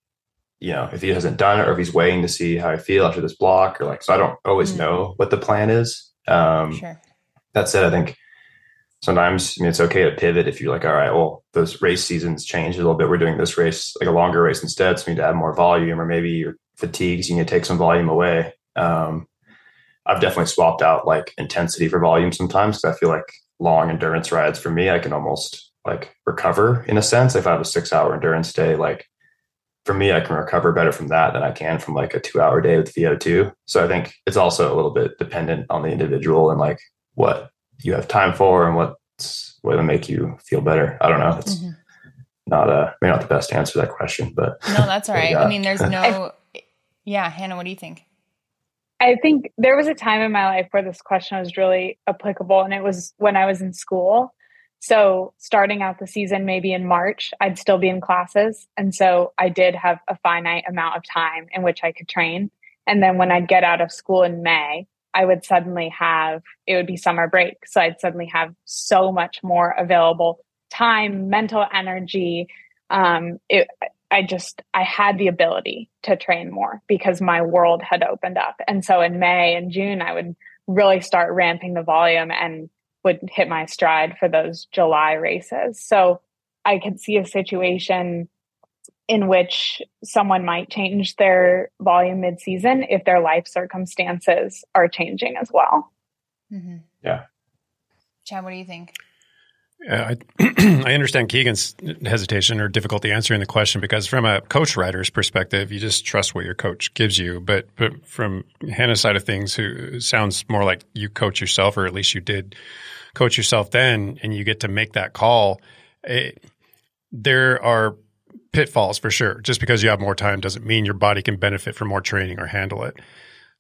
you know, if he hasn't done it, or if he's waiting to see how I feel after this block, or like so. I don't always mm-hmm. know what the plan is. Um, sure. That said, I think sometimes I mean it's okay to pivot if you're like, all right, well, those race seasons change a little bit. We're doing this race like a longer race instead, so we need to add more volume, or maybe your fatigues, you need to take some volume away. Um, I've definitely swapped out like intensity for volume sometimes because I feel like long endurance rides for me, I can almost like recover in a sense. If I have a six hour endurance day, like for me, I can recover better from that than I can from like a two hour day with VO2. So I think it's also a little bit dependent on the individual and like what you have time for and what's what will make you feel better. I don't know. It's mm-hmm. not a maybe not the best answer to that question, but no, that's all right. I mean, there's no, yeah, Hannah, what do you think? I think there was a time in my life where this question was really applicable, and it was when I was in school. So, starting out the season, maybe in March, I'd still be in classes. And so, I did have a finite amount of time in which I could train. And then, when I'd get out of school in May, I would suddenly have it would be summer break. So, I'd suddenly have so much more available time, mental energy. Um, it, I just I had the ability to train more because my world had opened up. And so in May and June I would really start ramping the volume and would hit my stride for those July races. So I could see a situation in which someone might change their volume mid-season if their life circumstances are changing as well. Mm-hmm. Yeah. Chad, what do you think? Uh, I, I understand Keegan's hesitation or difficulty answering the question because from a coach rider's perspective, you just trust what your coach gives you. But, but from Hannah's side of things, who sounds more like you coach yourself, or at least you did coach yourself then, and you get to make that call. It, there are pitfalls for sure. Just because you have more time doesn't mean your body can benefit from more training or handle it.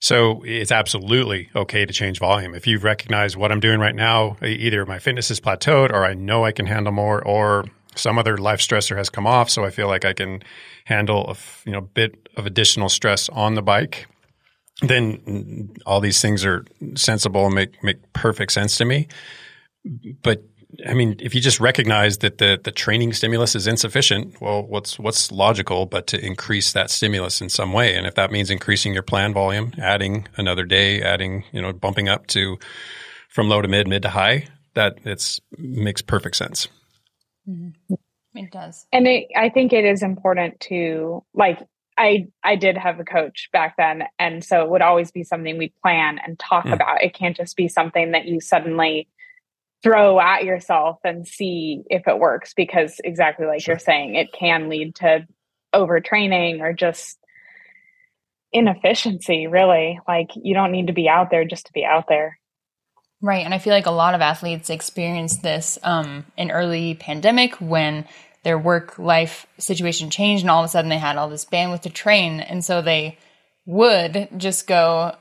So it's absolutely okay to change volume. If you recognize what I'm doing right now, either my fitness is plateaued or I know I can handle more or some other life stressor has come off. So I feel like I can handle a you know, bit of additional stress on the bike. Then all these things are sensible and make, make perfect sense to me. But I mean, if you just recognize that the the training stimulus is insufficient, well, what's what's logical but to increase that stimulus in some way, and if that means increasing your plan volume, adding another day, adding you know, bumping up to from low to mid, mid to high, that it's makes perfect sense. Mm-hmm. It does, and it, I think it is important to like. I I did have a coach back then, and so it would always be something we plan and talk mm. about. It can't just be something that you suddenly throw at yourself and see if it works because exactly like sure. you're saying it can lead to overtraining or just inefficiency really like you don't need to be out there just to be out there right and i feel like a lot of athletes experienced this um, in early pandemic when their work life situation changed and all of a sudden they had all this bandwidth to train and so they would just go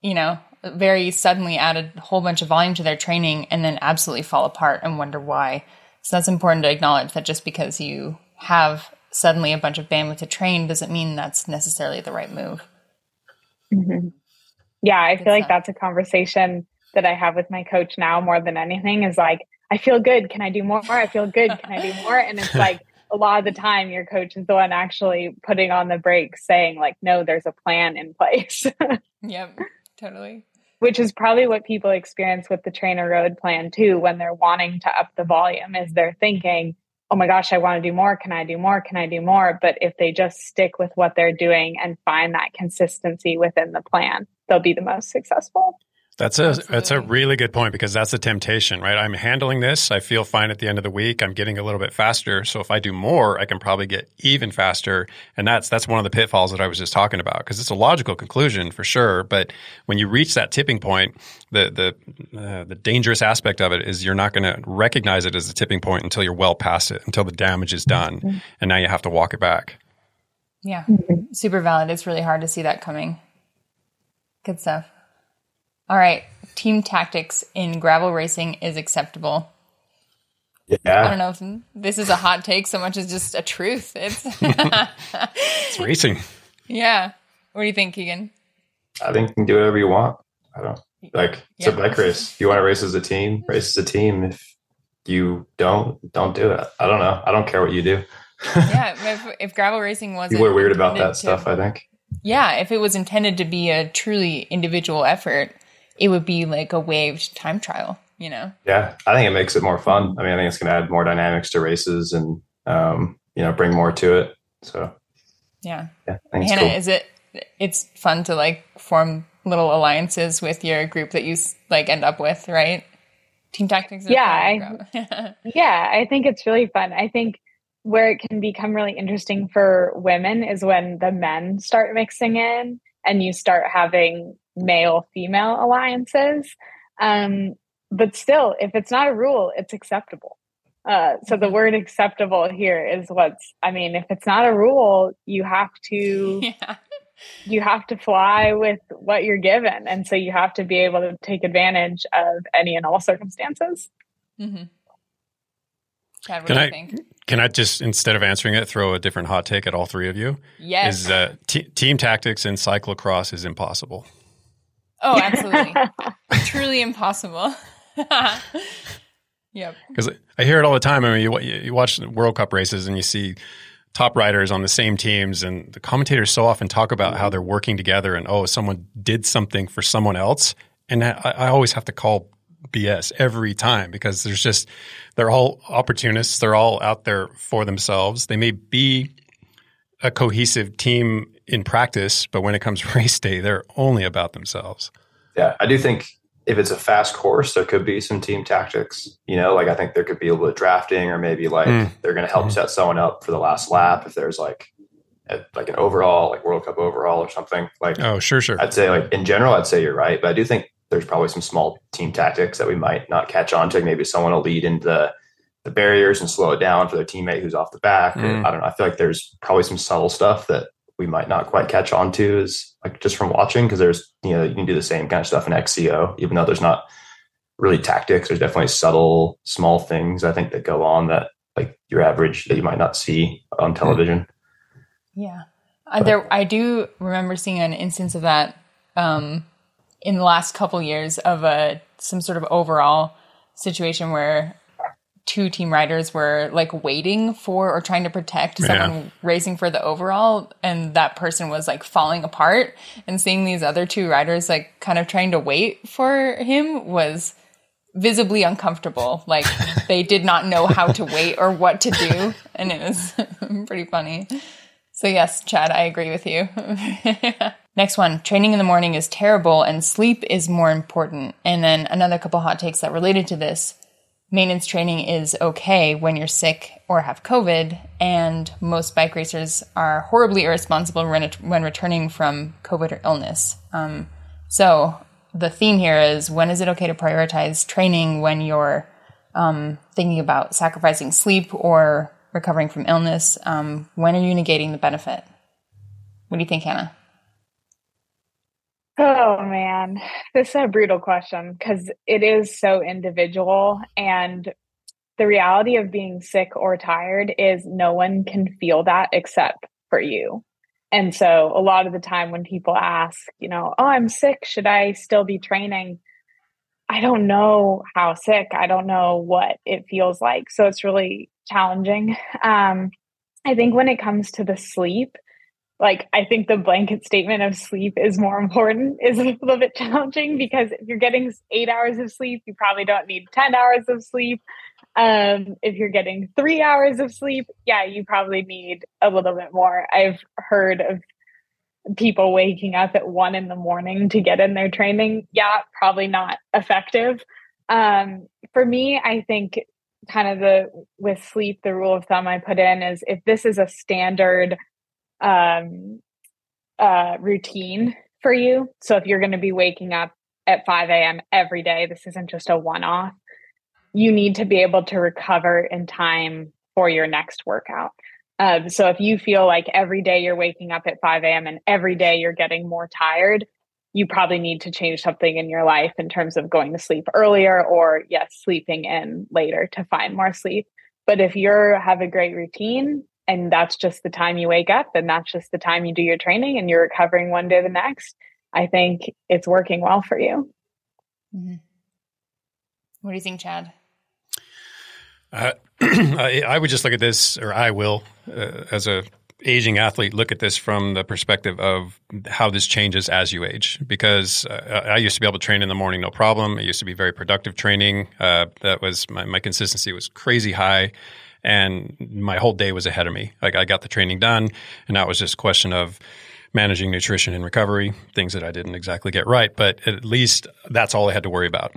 you know very suddenly add a whole bunch of volume to their training and then absolutely fall apart and wonder why. So that's important to acknowledge that just because you have suddenly a bunch of bandwidth to train doesn't mean that's necessarily the right move. Mm-hmm. Yeah, I Good feel stuff. like that's a conversation that I have with my coach now more than anything is like, I feel good. Can I do more? I feel good. Can I do more? And it's like a lot of the time your coach is the one actually putting on the brakes saying like, no, there's a plan in place. yep, totally which is probably what people experience with the TrainerRoad plan too when they're wanting to up the volume is they're thinking oh my gosh i want to do more. Can i do more? Can i do more? But if they just stick with what they're doing and find that consistency within the plan they'll be the most successful that's a Absolutely. that's a really good point because that's a temptation, right? I'm handling this. I feel fine at the end of the week. I'm getting a little bit faster. So if I do more, I can probably get even faster. And that's that's one of the pitfalls that I was just talking about because it's a logical conclusion for sure. But when you reach that tipping point, the the uh, the dangerous aspect of it is you're not going to recognize it as a tipping point until you're well past it, until the damage is done, mm-hmm. and now you have to walk it back. Yeah, mm-hmm. super valid. It's really hard to see that coming. Good stuff. All right. Team tactics in gravel racing is acceptable. Yeah. I don't know if this is a hot take so much as just a truth. It's It's racing. Yeah. What do you think, Keegan? I think you can do whatever you want. I don't like it's yeah. a bike race. If you want to race as a team, race as a team. If you don't, don't do it. I don't know. I don't care what you do. yeah. If, if gravel racing wasn't. you were weird about that to, stuff, I think. Yeah. If it was intended to be a truly individual effort, it would be like a waived time trial, you know? Yeah. I think it makes it more fun. I mean, I think it's going to add more dynamics to races and, um, you know, bring more to it. So, yeah. yeah Hannah, cool. is it, it's fun to like form little alliances with your group that you like end up with, right? Team tactics. Yeah. I, yeah. I think it's really fun. I think where it can become really interesting for women is when the men start mixing in and you start having male female alliances. Um, but still, if it's not a rule, it's acceptable. Uh, so the mm-hmm. word acceptable here is what's, I mean, if it's not a rule, you have to, yeah. you have to fly with what you're given. And so you have to be able to take advantage of any and all circumstances. Mm-hmm. Chad, can I, Can I just, instead of answering it, throw a different hot take at all three of you? Yes. Is uh, t- team tactics in cyclocross is impossible. Oh, absolutely. Truly impossible. yep. Because I hear it all the time. I mean, you, you watch World Cup races and you see top riders on the same teams, and the commentators so often talk about how they're working together and, oh, someone did something for someone else. And I, I always have to call BS every time because there's just, they're all opportunists. They're all out there for themselves. They may be a cohesive team in practice, but when it comes race day, they're only about themselves. Yeah, I do think if it's a fast course, there could be some team tactics. You know, like I think there could be a little bit of drafting, or maybe like mm. they're going to help mm. set someone up for the last lap if there's like a, like an overall, like World Cup overall or something. Like, oh, sure, sure. I'd say like in general, I'd say you're right, but I do think there's probably some small team tactics that we might not catch on to. Maybe someone will lead into the, the barriers and slow it down for their teammate who's off the back. Mm. I don't know. I feel like there's probably some subtle stuff that we might not quite catch on to is like just from watching because there's you know you can do the same kind of stuff in XCO even though there's not really tactics there's definitely subtle small things I think that go on that like your average that you might not see on television. Yeah, uh, there I do remember seeing an instance of that um, in the last couple years of a some sort of overall situation where two team riders were like waiting for or trying to protect someone Yeah. racing for the overall and that person was like falling apart. And seeing these other two riders like kind of trying to wait for him was visibly uncomfortable. Like they did not know how to wait or what to do and it was pretty funny. So yes chad i agree with you next one training in the morning is terrible and sleep is more important and then another couple hot takes that related to this maintenance training is okay when you're sick or have COVID, and most bike racers are horribly irresponsible when, when returning from COVID or illness. Um, so the theme here is when is it okay to prioritize training when you're um, thinking about sacrificing sleep or recovering from illness? Um, when are you negating the benefit? What do you think, Hannah? Oh man, this is a brutal question because it is so individual. And the reality of being sick or tired is no one can feel that except for you. And so a lot of the time when people ask, you know, oh, I'm sick, should I still be training? I don't know how sick, I don't know what it feels like. So it's really challenging. Um, I think when it comes to the sleep, like I think the blanket statement of sleep is more important is a little bit challenging because if you're getting eight hours of sleep, you probably don't need 10 hours of sleep. Um, if you're getting three hours of sleep, yeah, you probably need a little bit more. I've heard of people waking up at one in the morning to get in their training. Yeah, probably not effective. Um, for me, I think kind of the with sleep, the rule of thumb I put in is if this is a standard um, uh, routine for you. So if you're going to be waking up at 5 a.m. every day, this isn't just a one off. You need to be able to recover in time for your next workout. Um, so if you feel like every day you're waking up at 5 a.m. and every day you're getting more tired, you probably need to change something in your life in terms of going to sleep earlier or, yes, sleeping in later to find more sleep. But if you have a great routine and that's just the time you wake up and that's just the time you do your training and you're recovering one day the next i think it's working well for you. Mm-hmm. what do you think chad? Uh, I, I, would just look at this or i will uh, as a aging athlete look at this from the perspective of how this changes as you age because uh, i used to be able to train in the morning no problem. It used to be very productive training. Uh, that was my, my consistency was crazy high and my whole day was ahead of me. Like I got the training done, and that was just a question of managing nutrition and recovery, things that I didn't exactly get right, but at least that's all I had to worry about.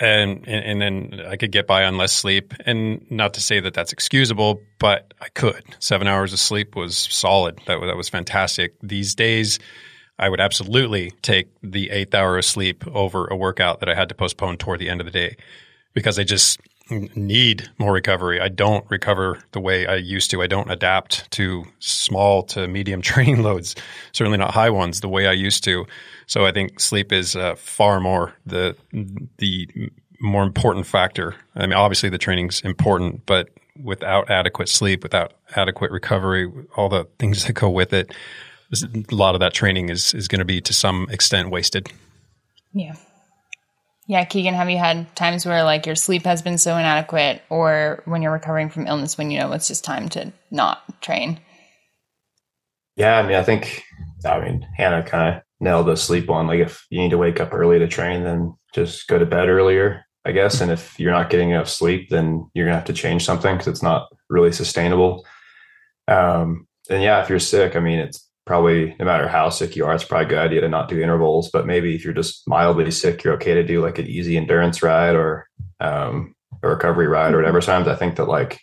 And, and then I could get by on less sleep. And not to say that that's excusable, but I could. Seven hours of sleep was solid. That that was fantastic. These days, I would absolutely take the eighth hour of sleep over a workout that I had to postpone toward the end of the day because I just need more recovery. I don't recover the way I used to. I don't adapt to small to medium training loads, certainly not high ones, the way I used to. So I think sleep is uh, far more the the more important factor. I mean, obviously the training's important, but without adequate sleep, without adequate recovery, all the things that go with it, a lot of that training is is going to be to some extent wasted. Yeah. Yeah, Keegan, have you had times where like your sleep has been so inadequate or when you're recovering from illness when you know it's just time to not train? Yeah, I mean, I think, I mean, Hannah kind of nailed the sleep one. Like, if you need to wake up early to train, then just go to bed earlier, I guess. And if you're not getting enough sleep, then you're going to have to change something because it's not really sustainable. Um, and yeah, if you're sick, I mean, it's probably no matter how sick you are, it's probably a good idea to not do intervals. But maybe if you're just mildly sick, you're okay to do like an easy endurance ride or um, a recovery ride or whatever. Sometimes I think that like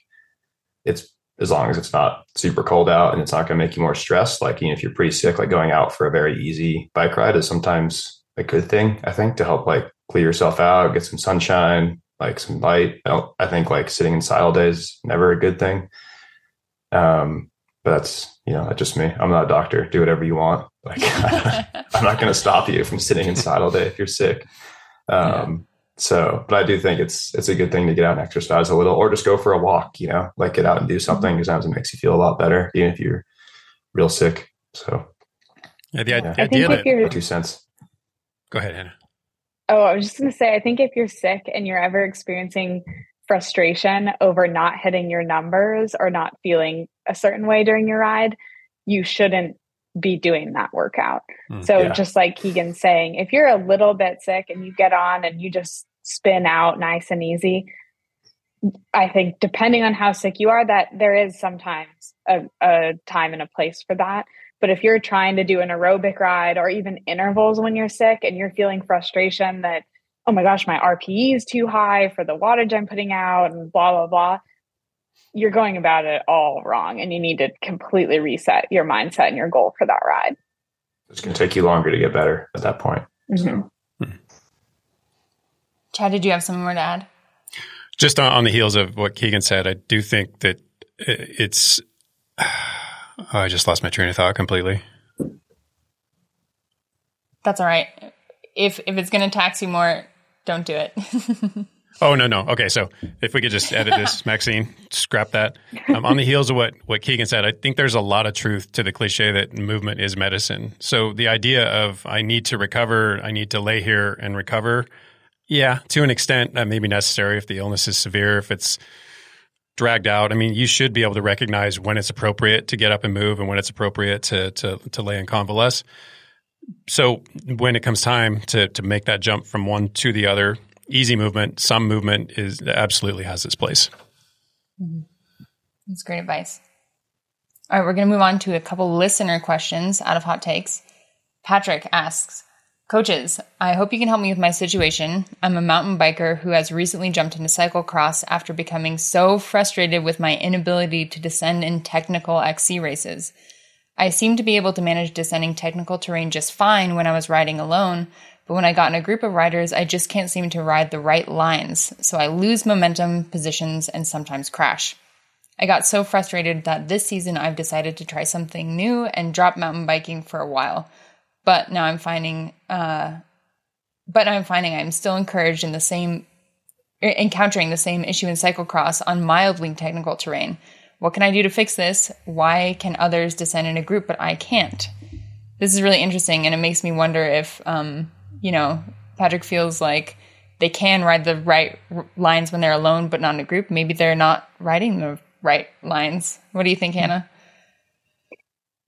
it's as long as it's not super cold out and it's not going to make you more stressed. Like even if you're pretty sick, like going out for a very easy bike ride is sometimes a good thing. I think to help like clear yourself out, get some sunshine, like some light. I, don't, I think like sitting inside all day is never a good thing. Um, that's you know that's just me. I'm not a doctor. Do whatever you want. Like i'm not going to stop you from sitting inside all day if you're sick. Um, yeah. so but i do think it's it's a good thing to get out and exercise a little or just go for a walk you know like get out and do something. Because sometimes it makes you feel a lot better even if you're real sick. So yeah the yeah. idea that you're, two cents. Go ahead hannah. Oh i was just going to say i think if you're sick and you're ever experiencing frustration over not hitting your numbers or not feeling a certain way during your ride, you shouldn't be doing that workout. Mm, so yeah. just like Keegan's saying, if you're a little bit sick and you get on and you just spin out nice and easy, I think depending on how sick you are, that there is sometimes a, a time and a place for that. But if you're trying to do an aerobic ride or even intervals when you're sick and you're feeling frustration that, oh my gosh, my RPE is too high for the wattage I'm putting out and blah, blah, blah, you're going about it all wrong. And you need to completely reset your mindset and your goal for that ride. It's going to take you longer to get better at that point. Mm-hmm. So. Chad, did you have something more to add? Just on, on the heels of what Keegan said, I do think that it's. Oh, I just lost my train of thought completely. That's all right. If if it's going to tax you more, don't do it. oh no no okay. So if we could just edit this, Maxine, scrap that. Um, on the heels of what what Keegan said, I think there's a lot of truth to the cliche that movement is medicine. So the idea of I need to recover, I need to lay here and recover. Yeah, to an extent, that may be necessary if the illness is severe, if it's dragged out. I mean, you should be able to recognize when it's appropriate to get up and move and when it's appropriate to to, to lay and convalesce. So when it comes time to to make that jump from one to the other, easy movement, some movement is absolutely has its place. Mm-hmm. That's great advice. All right, we're going to move on to a couple listener questions out of hot takes. Patrick asks, Coaches, I hope you can help me with my situation. I'm a mountain biker who has recently jumped into cyclocross after becoming so frustrated with my inability to descend in technical XC races. I seem to be able to manage descending technical terrain just fine when I was riding alone, but when I got in a group of riders, I just can't seem to ride the right lines, so I lose momentum, positions, and sometimes crash. I got so frustrated that this season I've decided to try something new and drop mountain biking for a while but now I'm finding, uh, but I'm finding I'm still encouraged in the same, encountering the same issue in cyclocross on mildly technical terrain. What can I do to fix this? Why can others descend in a group, but I can't? This is really interesting, and it makes me wonder if, um, you know, Patrick feels like they can ride the right lines when they're alone, but not in a group. Maybe they're not riding the right lines. What do you think, Hannah?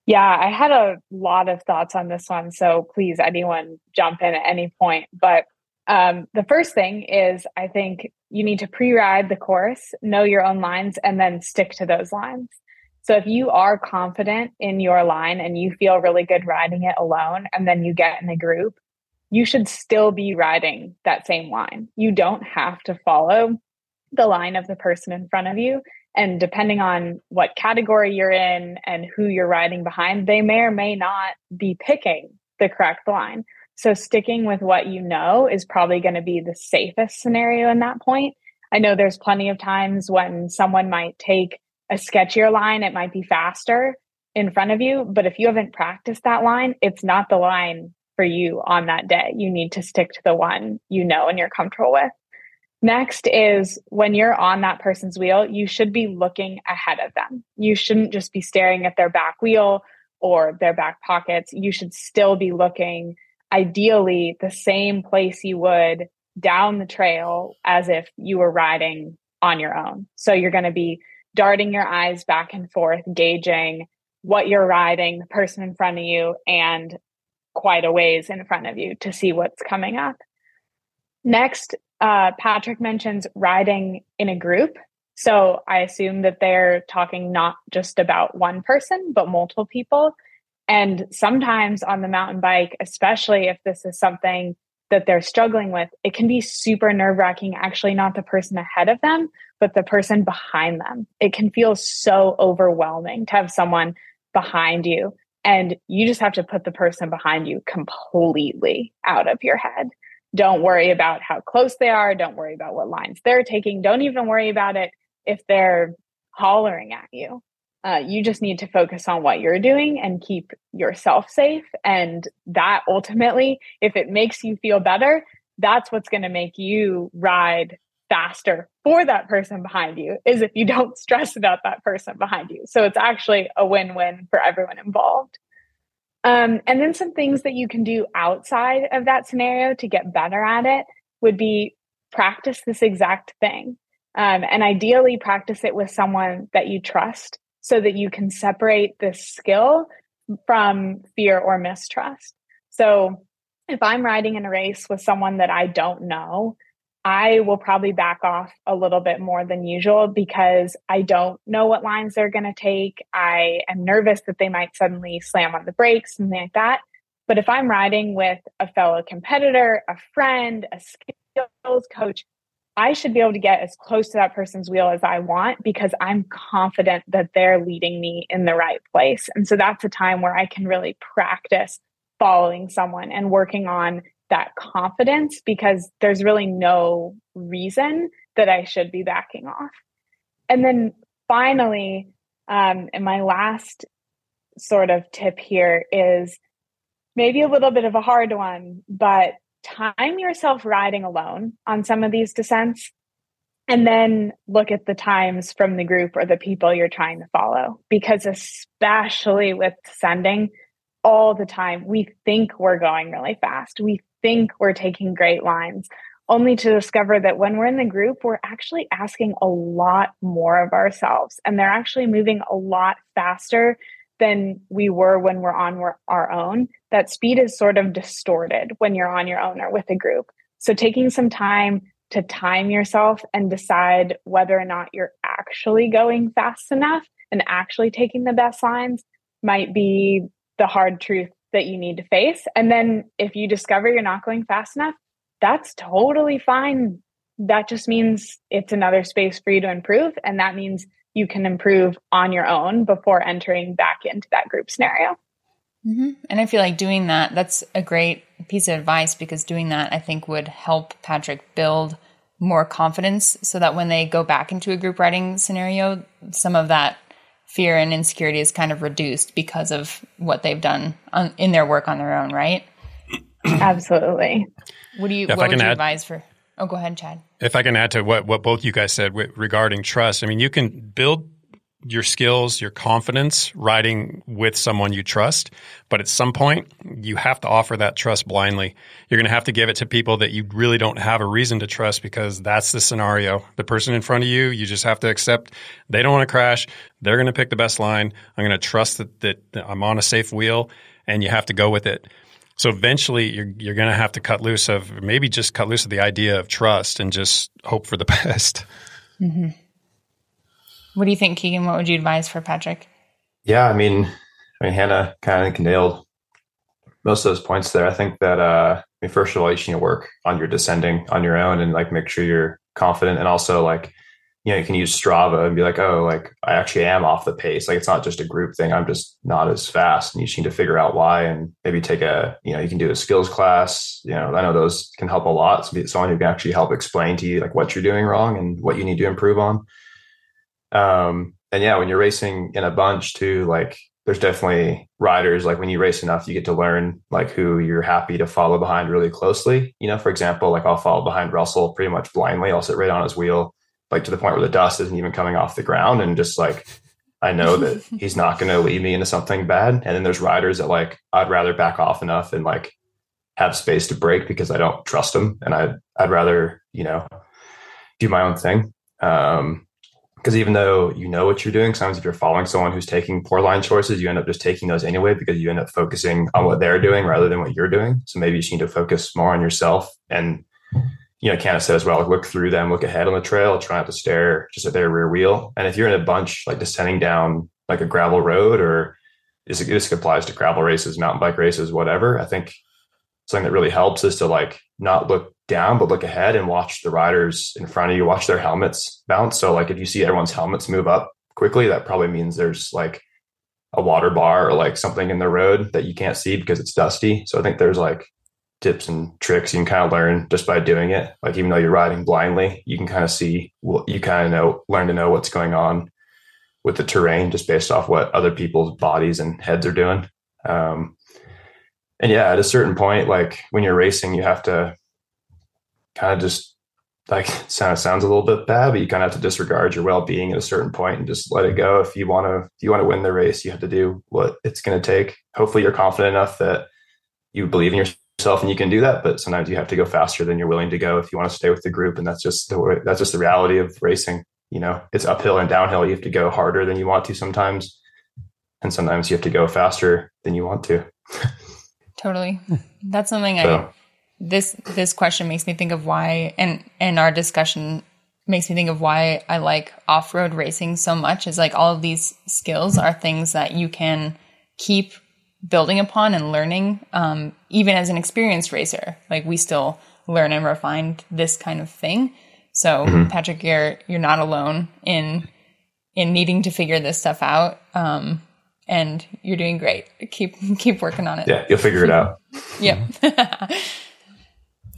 Yeah, I had a lot of thoughts on this one. So please, anyone jump in at any point. But um, the first thing is, I think you need to pre ride the course, know your own lines, and then stick to those lines. So if you are confident in your line and you feel really good riding it alone, and then you get in a group, you should still be riding that same line. You don't have to follow the line of the person in front of you and depending on what category you're in and who you're riding behind, they may or may not be picking the correct line. So sticking with what you know is probably going to be the safest scenario in that point. I know there's plenty of times when someone might take a sketchier line, it might be faster in front of you, but if you haven't practiced that line, it's not the line for you on that day. You need to stick to the one you know and you're comfortable with. Next is when you're on that person's wheel, you should be looking ahead of them. You shouldn't just be staring at their back wheel or their back pockets. You should still be looking ideally the same place you would down the trail as if you were riding on your own. So you're going to be darting your eyes back and forth, gauging what you're riding, the person in front of you, and quite a ways in front of you to see what's coming up. Next, uh, Patrick mentions riding in a group. So I assume that they're talking not just about one person, but multiple people. And sometimes on the mountain bike, especially if this is something that they're struggling with, it can be super nerve wracking, actually, not the person ahead of them, but the person behind them. It can feel so overwhelming to have someone behind you. And you just have to put the person behind you completely out of your head. Don't worry about how close they are. Don't worry about what lines they're taking. Don't even worry about it if they're hollering at you. Uh, you just need to focus on what you're doing and keep yourself safe. And that ultimately, if it makes you feel better, that's what's going to make you ride faster for that person behind you is if you don't stress about that person behind you. So it's actually a win win for everyone involved. Um, and then some things that you can do outside of that scenario to get better at it would be practice this exact thing. Um, and ideally, practice it with someone that you trust so that you can separate this skill from fear or mistrust. So, if I'm riding in a race with someone that I don't know, I will probably back off a little bit more than usual because I don't know what lines they're going to take. I am nervous that they might suddenly slam on the brakes, something like that. But if I'm riding with a fellow competitor, a friend, a skills coach, I should be able to get as close to that person's wheel as I want because I'm confident that they're leading me in the right place. And so that's a time where I can really practice following someone and working on that confidence because there's really no reason that I should be backing off. And then finally, um, and my last sort of tip here is maybe a little bit of a hard one, but time yourself riding alone on some of these descents and then look at the times from the group or the people you're trying to follow because especially with sending all the time we think we're going really fast we think we're taking great lines, only to discover that when we're in the group, we're actually asking a lot more of ourselves. And they're actually moving a lot faster than we were when we're on our own. That speed is sort of distorted when you're on your own or with a group. So taking some time to time yourself and decide whether or not you're actually going fast enough and actually taking the best lines might be the hard truth that you need to face. And then if you discover you're not going fast enough, that's totally fine. That just means it's another space for you to improve. And that means you can improve on your own before entering back into that group scenario. Mm-hmm. And I feel like doing that, that's a great piece of advice because doing that, I think, would help Patrick build more confidence so that when they go back into a group writing scenario, some of that fear and insecurity is kind of reduced because of what they've done on, in their work on their own, right? Absolutely. What do you? Yeah, what would you add, advise for? Oh, go ahead, Chad. If I can add to what what both you guys said regarding trust, I mean, you can build your skills, your confidence riding with someone you trust. But at some point, you have to offer that trust blindly. You're going to have to give it to people that you really don't have a reason to trust because that's the scenario. The person in front of you, you just have to accept they don't want to crash. They're going to pick the best line. I'm going to trust that, that I'm on a safe wheel and you have to go with it. So eventually you're, you're going to have to cut loose of maybe just cut loose of the idea of trust and just hope for the best. Mm-hmm. What do you think, Keegan? What would you advise for Patrick? Yeah, I mean, I mean, Hannah kind of nailed most of those points there. I think that, uh, I mean, first of all, you should work on your descending on your own and like make sure you're confident and also like, you know, you can use Strava and be like, oh, like I actually am off the pace. Like it's not just a group thing. I'm just not as fast. And you just need to figure out why and maybe take a, you know, you can do a skills class. You know, I know those can help a lot. So someone who can actually help explain to you like what you're doing wrong and what you need to improve on. Um, and yeah, when you're racing in a bunch too, like there's definitely riders like when you race enough, you get to learn like who you're happy to follow behind really closely. You know, for example, like I'll follow behind Russell pretty much blindly. I'll sit right on his wheel, like to the point where the dust isn't even coming off the ground, and just like I know that he's not going to lead me into something bad. And then there's riders that like I'd rather back off enough and like have space to break because I don't trust them, and I'd I'd rather you know do my own thing. Um, because even though you know what you're doing, sometimes if you're following someone who's taking poor line choices, you end up just taking those anyway because you end up focusing on what they're doing rather than what you're doing. So maybe you just need to focus more on yourself and you know, Candace said as well, like look through them, look ahead on the trail, try not to stare just at their rear wheel. And if you're in a bunch like descending down like a gravel road or this, this applies to gravel races, mountain bike races, whatever, I think something that really helps is to like not look down, but look ahead and watch the riders in front of you, watch their helmets bounce. So like if you see everyone's helmets move up quickly, that probably means there's like a water bar or like something in the road that you can't see because it's dusty. So I think there's like tips and tricks you can kind of learn just by doing it. Like even though you're riding blindly, you can kind of see you kind of know, learn to know what's going on with the terrain just based off what other people's bodies and heads are doing. Um, and yeah, at a certain point, like when you're racing, you have to kind of just like sounds sounds a little bit bad, but you kind of have to disregard your well being at a certain point and just let it go. If you want to, if you want to win the race, you have to do what it's going to take. Hopefully, you're confident enough that you believe in yourself and you can do that, but sometimes you have to go faster than you're willing to go if you want to stay with the group. And that's just the way, that's just the reality of racing. You know, it's uphill and downhill. You have to go harder than you want to sometimes. And sometimes you have to go faster than you want to. totally. That's something so. I this this question makes me think of why and and our discussion makes me think of why I like off-road racing so much is like all of these skills are things that you can keep building upon and learning, um, even as an experienced racer. Like we still learn and refine this kind of thing. So mm-hmm. Patrick, you're you're not alone in in needing to figure this stuff out. Um, and you're doing great. Keep keep working on it. Yeah, you'll figure it out. yep.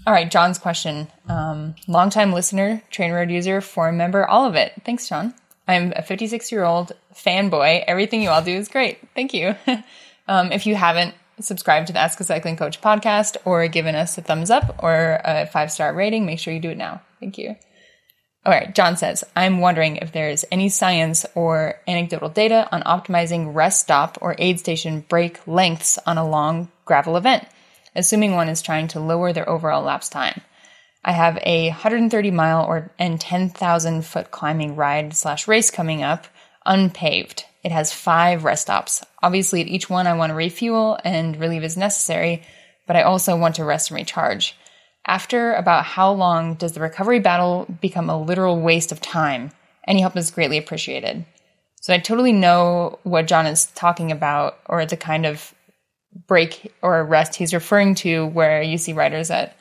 all right, John's question. Um, longtime listener, TrainerRoad user, forum member, all of it. Thanks, John. I'm a 56 year old fanboy. Everything you all do is great. Thank you. Um, if you haven't subscribed to the Ask a Cycling Coach podcast or given us a thumbs up or a five star rating, make sure you do it now. Thank you. All right, John says, I'm wondering if there is any science or anecdotal data on optimizing rest stop or aid station break lengths on a long gravel event, assuming one is trying to lower their overall lapse time. I have a 130 mile or and 10,000 foot climbing ride slash race coming up, unpaved. It has five rest stops. Obviously, at each one, I want to refuel and relieve as necessary, but I also want to rest and recharge. After about how long does the recovery battle become a literal waste of time? Any help is greatly appreciated. So I totally know what John is talking about, or the kind of break or rest he's referring to, where you see riders at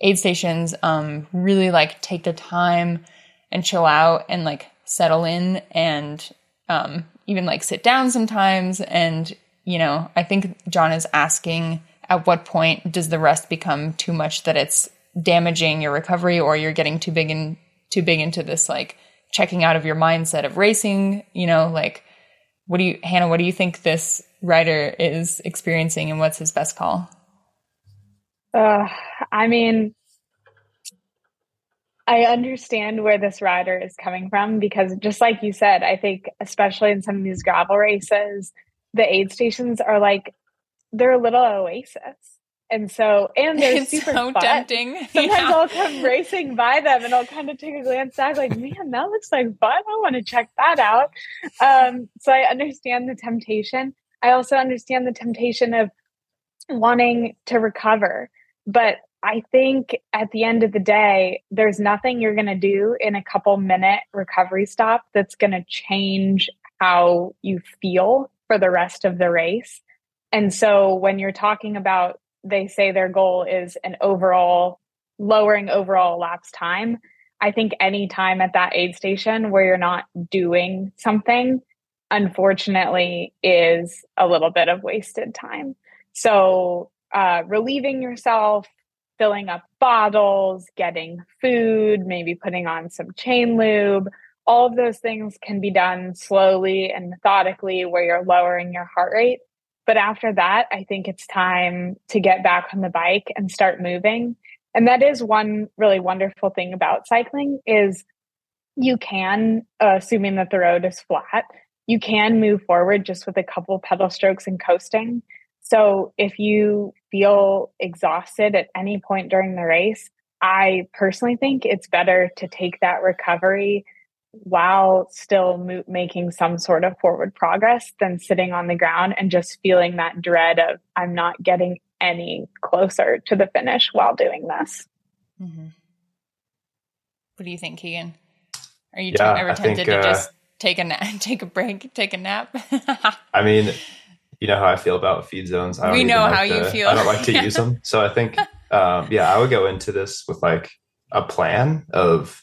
aid stations um, really like take the time and chill out and like settle in and um, even like sit down sometimes. And, you know, I think John is asking at what point does the rest become too much that it's damaging your recovery or you're getting too big and too big into this like checking out of your mindset of racing, you know, like what do you Hannah, what do you think this rider is experiencing and what's his best call? Uh, I mean, I understand where this rider is coming from because just like you said, I think especially in some of these gravel races, the aid stations are like they're a little oasis. And so, and they're it's super so fun. tempting. Sometimes yeah. I'll come racing by them and I'll kind of take a glance back, like, man, that looks like fun. I want to check that out. Um, so I understand the temptation. I also understand the temptation of wanting to recover. But I think at the end of the day, there's nothing you're going to do in a couple minute recovery stop that's going to change how you feel for the rest of the race. And so when you're talking about, they say their goal is an overall lowering overall lapse time. I think any time at that aid station where you're not doing something, unfortunately, is a little bit of wasted time. So, uh, relieving yourself, filling up bottles, getting food, maybe putting on some chain lube. All of those things can be done slowly and methodically where you're lowering your heart rate. But after that, I think it's time to get back on the bike and start moving. And that is one really wonderful thing about cycling is you can, uh, assuming that the road is flat, you can move forward just with a couple pedal strokes and coasting. So if you feel exhausted at any point during the race, I personally think it's better to take that recovery while still mo- making some sort of forward progress than sitting on the ground and just feeling that dread of I'm not getting any closer to the finish while doing this. Mm-hmm. What do you think, Keegan? Are you yeah, ever tempted think, uh, to just take a nap, take a break, take a nap? I mean, you know how I feel about feed zones. I we know like how to, you feel. I don't like to use them. So I think, um, yeah, I would go into this with like a plan of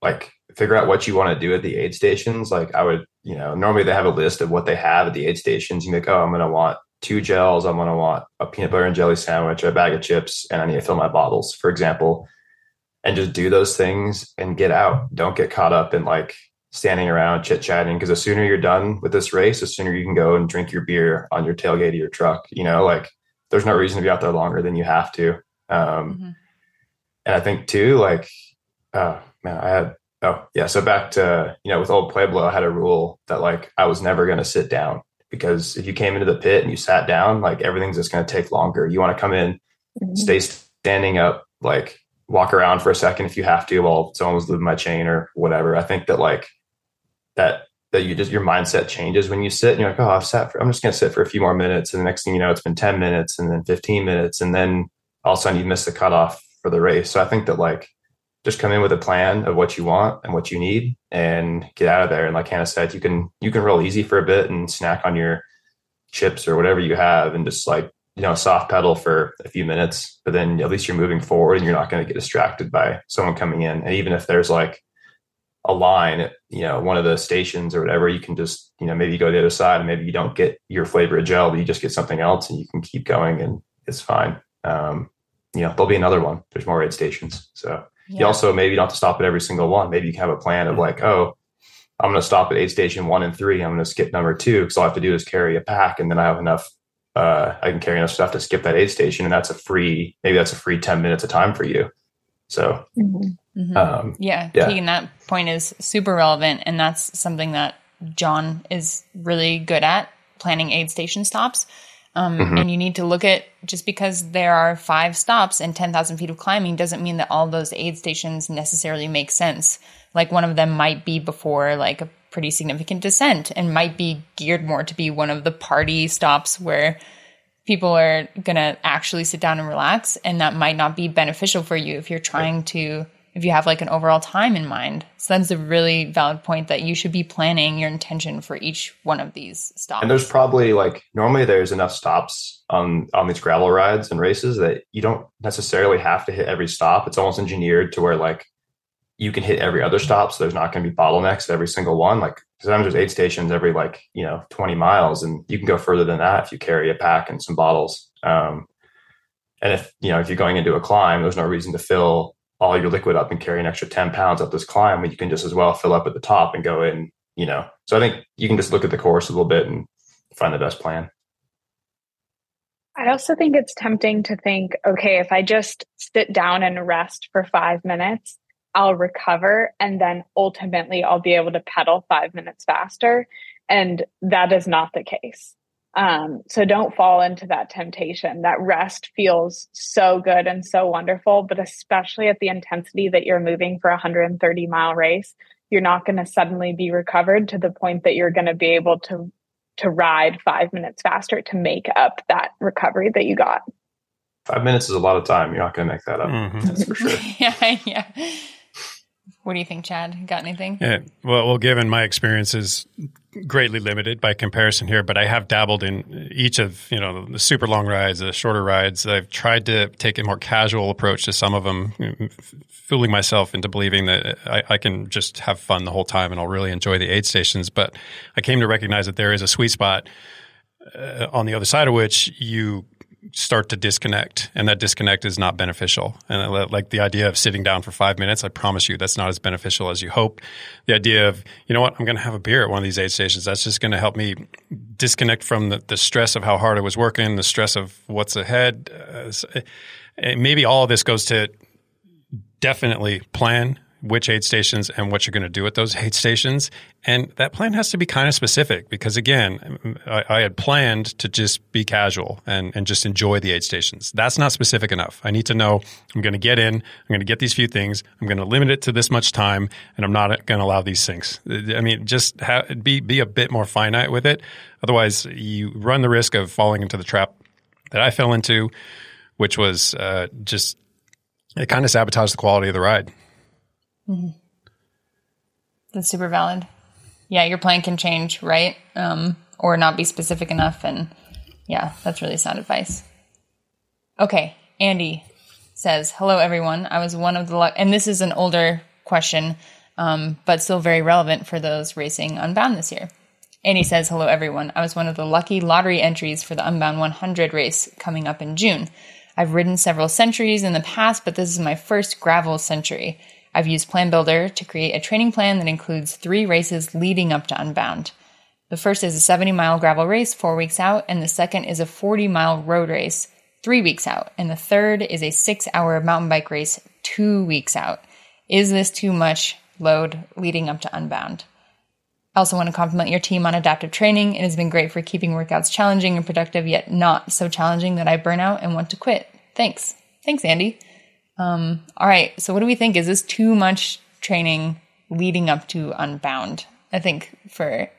like figure out what you want to do at the aid stations. Like I would, you know, normally they have a list of what they have at the aid stations. You make, oh, I'm going to want two gels. I'm going to want a peanut butter and jelly sandwich, a bag of chips, and I need to fill my bottles, for example, and just do those things and get out. Don't get caught up in like standing around chit chatting because the sooner you're done with this race, the sooner you can go and drink your beer on your tailgate of your truck. You know, like there's no reason to be out there longer than you have to. Um, mm-hmm. And I think too, like, oh man, I had, oh yeah. So back to, you know, with old Pueblo, I had a rule that like I was never going to sit down because if you came into the pit and you sat down, like everything's just going to take longer. You want to come in mm-hmm. stay standing up, like walk around for a second if you have to while someone's moving my chain or whatever. I think that like that that you just your mindset changes when you sit and you're like, oh, I've sat for I'm just gonna sit for a few more minutes. And the next thing you know, it's been 10 minutes and then 15 minutes, and then all of a sudden you miss the cutoff for the race. So I think that like just come in with a plan of what you want and what you need and get out of there. And like Hannah said, you can you can roll easy for a bit and snack on your chips or whatever you have and just like you know soft pedal for a few minutes but then at least you're moving forward and you're not going to get distracted by someone coming in and even if there's like a line at you know one of the stations or whatever you can just you know maybe you go to the other side and maybe you don't get your flavor of gel but you just get something else and you can keep going and it's fine um, you know there'll be another one there's more aid stations so yeah. you also maybe don't have to stop at every single one maybe you can have a plan of like oh i'm going to stop at aid station one and three i'm going to skip number two because all i have to do is carry a pack and then i have enough uh, I can carry enough stuff to skip that aid station, and that's a free maybe that's a free ten minutes of time for you. So, mm-hmm. Mm-hmm. Um, yeah, yeah, Keegan, that point is super relevant, and that's something that John is really good at planning aid station stops. Um, mm-hmm. And you need to look at just because there are five stops and 10,000 feet of climbing doesn't mean that all those aid stations necessarily make sense. Like one of them might be before like a pretty significant descent and might be geared more to be one of the party stops where people are going to actually sit down and relax and that might not be beneficial for you if you're trying to if you have like an overall time in mind so that's a really valid point that you should be planning your intention for each one of these stops and there's probably like normally there's enough stops on on these gravel rides and races that you don't necessarily have to hit every stop it's almost engineered to where like you can hit every other stop. So there's not going to be bottlenecks at every single one. Like sometimes there's aid stations every like, you know, 20 miles and you can go further than that if you carry a pack and some bottles. Um, and if, you know, if you're going into a climb, there's no reason to fill all your liquid up and carry an extra 10 pounds up this climb when you can just as well fill up at the top and go in, you know. So I think you can just look at the course a little bit and find the best plan. I also think it's tempting to think, okay, if I just sit down and rest for five minutes, I'll recover and then ultimately I'll be able to pedal five minutes faster. And that is not the case. Um, so don't fall into that temptation. That rest feels so good and so wonderful, but especially at the intensity that you're moving for a 130 mile race, you're not going to suddenly be recovered to the point that you're going to be able to to ride five minutes faster to make up that recovery that you got. Five minutes is a lot of time. You're not going to make that up. Mm-hmm. That's for sure. yeah, yeah. What do you think, Chad? Got anything? Yeah, well, well, given my experience is greatly limited by comparison here, but I have dabbled in each of you know the super long rides, the shorter rides. I've tried to take a more casual approach to some of them, fooling myself into believing that I, I can just have fun the whole time and I'll really enjoy the aid stations. But I came to recognize that there is a sweet spot uh, on the other side of which you start to disconnect and that disconnect is not beneficial. And like the idea of sitting down for five minutes i promise you that's not as beneficial as you hope. The idea of you know what i'm going to have a beer at one of these aid stations that's just going to help me disconnect from the, the, stress of how hard i was working the stress of what's ahead. Uh, maybe all of this goes to definitely plan which aid stations and what you're going to do at those aid stations. And that plan has to be kind of specific because, again, I, I, had planned to just be casual and, and just enjoy the aid stations. That's not specific enough. I need to know I'm going to get in, I'm going to get these few things, I'm going to limit it to this much time, and I'm not going to allow these things. I mean, just be, be a bit more finite with it. Otherwise, you run the risk of falling into the trap that I fell into, which was uh, just it kind of sabotaged the quality of the ride. Mm-hmm. That's super valid. Yeah, your plan can change, right? Um, or not be specific enough. And yeah, that's really sound advice. Okay, Andy says, Hello, everyone. I was one of the, and this is an older question, um, but still very relevant for those racing Unbound this year. Andy says, Hello, everyone. I was one of the lucky lottery entries for the Unbound 100 race coming up in June. I've ridden several centuries in the past, but this is my first gravel century. I've used Plan Builder to create a training plan that includes three races leading up to Unbound. The first is a 70 mile gravel race four weeks out, and the second is a 40 mile road race three weeks out, and the third is a six hour mountain bike race two weeks out. Is this too much load leading up to Unbound? I also want to compliment your team on adaptive training. It has been great for keeping workouts challenging and productive, yet not so challenging that I burn out and want to quit. thanks. Thanks, Andy. Um, all right. So, what do we think? Is this too much training leading up to Unbound? I think for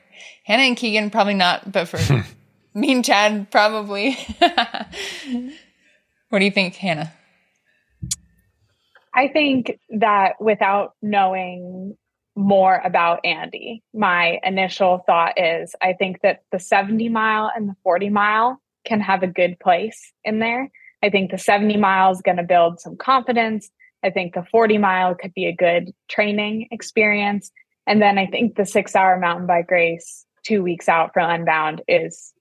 Hannah and Keegan, probably not, but for me and Chad, probably. what do you think, Hannah? I think that without knowing more about Andy, my initial thought is I think that the 70 mile and the 40 mile can have a good place in there. I think the 70 mile is going to build some confidence. I think the 40 mile could be a good training experience. And then I think the six hour mountain bike race two weeks out from Unbound is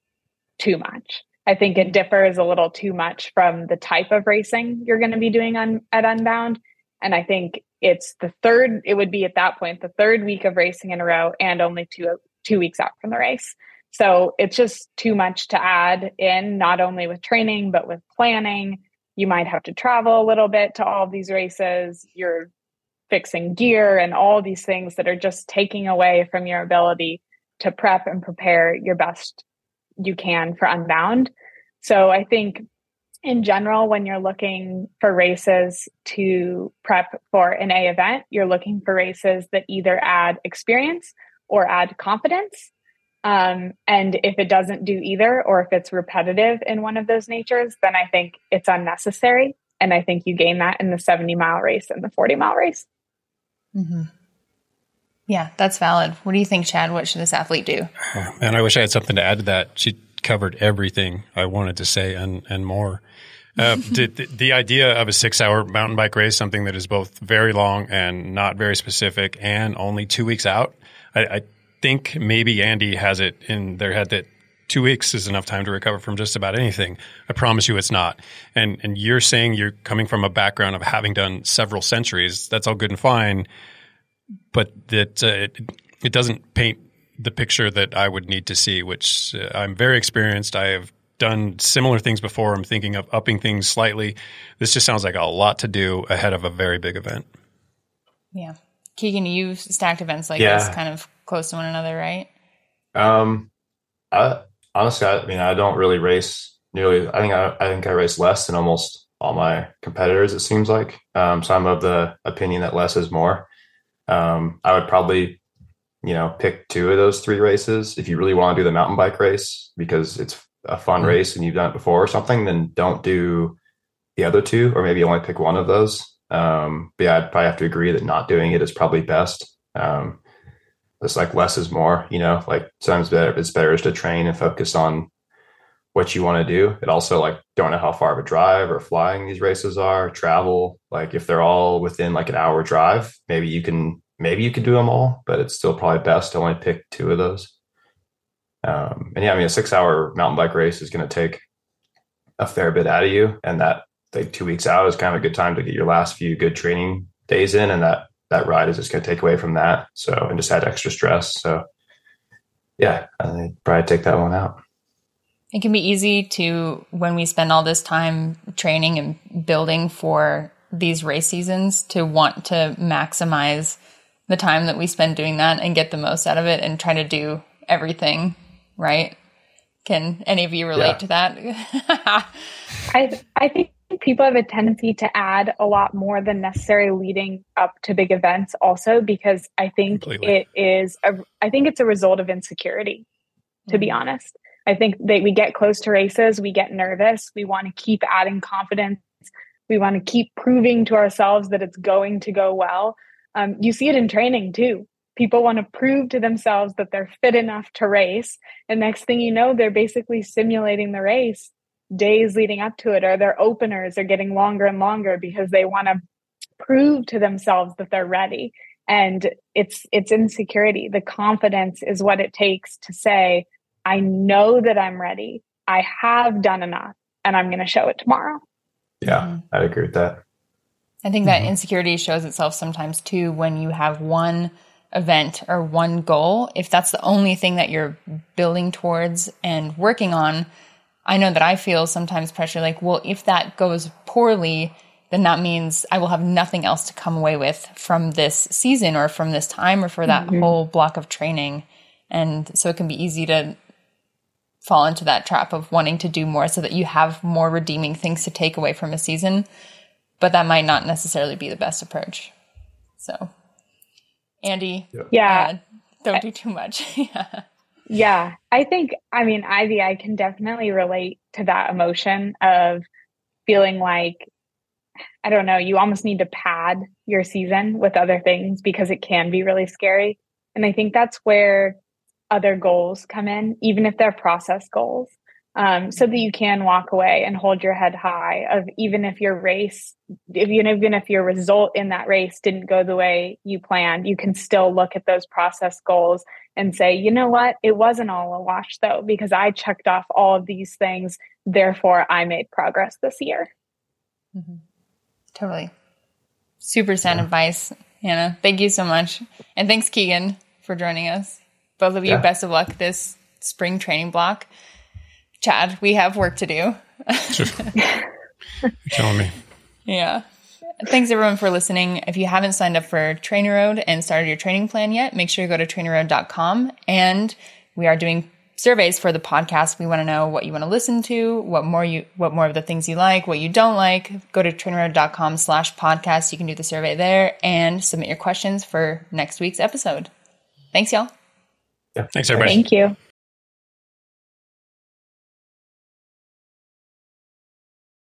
too much. I think it differs a little too much from the type of racing you're going to be doing on at Unbound. And I think it's the third, it would be at that point, the third week of racing in a row and only two two weeks out from the race. So it's just too much to add in, not only with training, but with planning. You might have to travel a little bit to all these races. You're fixing gear and all these things that are just taking away from your ability to prep and prepare your best you can for Unbound. So I think in general, when you're looking for races to prep for an A event, you're looking for races that either add experience or add confidence. Um, and if it doesn't do either, or if it's repetitive in one of those natures, then I think it's unnecessary. And I think you gain that in the 70 mile race and the 40 mile race. Mm-hmm. Yeah, that's valid. What do you think, Chad? What should this athlete do? And I wish I had something to add to that. She covered everything I wanted to say and, and more. Uh, the, the, idea of a six hour mountain bike race, something that is both very long and not very specific and only two weeks out. I, I think maybe Andy has it in their head that two weeks is enough time to recover from just about anything. I promise you it's not. And, and you're saying you're coming from a background of having done several centuries. That's all good and fine but that uh, it, it doesn't paint the picture that I would need to see, which uh, I'm very experienced. I have done similar things before. I'm thinking of upping things slightly. This just sounds like a lot to do ahead of a very big event. Yeah. Keegan, you've stacked events like yeah. this kind of close to one another, right? Um, I honestly, I mean, I don't really race nearly. I think I, I think I race less than almost all my competitors. It seems like. Um, so I'm of the opinion that less is more. Um, I would probably, you know, pick two of those three races. If you really want to do the mountain bike race because it's a fun mm-hmm. race and you've done it before or something, then don't do the other two, or maybe only pick one of those. Um, but yeah, I'd probably have to agree that not doing it is probably best. Um, it's like less is more, you know, like sometimes better, it's better to train and focus on what you want to do. It also like don't know how far of a drive or flying these races are, travel. Like if they're all within like an hour drive, maybe you can maybe you can do them all, but it's still probably best to only pick two of those. Um, and yeah, I mean a six hour mountain bike race is going to take a fair bit out of you, and that like two weeks out is kind of a good time to get your last few good training days in, and that that ride is just going to take away from that. So and just add extra stress. So yeah, I think probably take that one out. It can be easy to, when we spend all this time training and building for these race seasons, to want to maximize the time that we spend doing that and get the most out of it and try to do everything right. Can any of you relate yeah. to that? I I think people have a tendency to add a lot more than necessary leading up to big events also because I think Completely. it is a I think it's a result of insecurity to mm-hmm. be honest. I think that we get close to races, we get nervous, we want to keep adding confidence, we want to keep proving to ourselves that it's going to go well. Um, you see it in training too. People want to prove to themselves that they're fit enough to race. And next thing you know, they're basically simulating the race days leading up to it, or their openers are getting longer and longer because they want to prove to themselves that they're ready. And it's it's insecurity. The confidence is what it takes to say, I know that I'm ready. I have done enough and I'm going to show it tomorrow. Yeah, mm-hmm. I agree with that. I think that mm-hmm. insecurity shows itself sometimes too when you have one event or one goal. If that's the only thing that you're building towards and working on, I know that I feel sometimes pressure like, well, if that goes poorly, then that means I will have nothing else to come away with from this season or from this time or for that mm-hmm. whole block of training. And so it can be easy to fall into that trap of wanting to do more so that you have more redeeming things to take away from a season. But that might not necessarily be the best approach. So, Andy, Yeah. uh, don't do too much. yeah. Yeah, I think, I mean, Ivy, I can definitely relate to that emotion of feeling like, I don't know, you almost need to pad your season with other things because it can be really scary. And I think that's where other goals come in, even if they're process goals, um, so that you can walk away and hold your head high of even if your race, if, even, even if your result in that race didn't go the way you planned, you can still look at those process goals and say, you know what, it wasn't all a wash though, because I checked off all of these things. Therefore, I made progress this year. Mm-hmm. Totally. Super sound yeah. advice, Hannah. Thank you so much. And thanks, Keegan, for joining us. Both of you, yeah. best of luck this spring training block. Chad, we have work to do. You're telling me. Yeah. Thanks everyone for listening. If you haven't signed up for TrainerRoad and started your training plan yet, make sure you go to trainerroad.com and we are doing surveys for the podcast. We want to know what you want to listen to, what more you, what more of the things you like, what you don't like. Go to trainerroad.com slash podcast. You can do the survey there and submit your questions for next week's episode. Thanks, y'all. Yeah. Thanks, everybody. Thank you.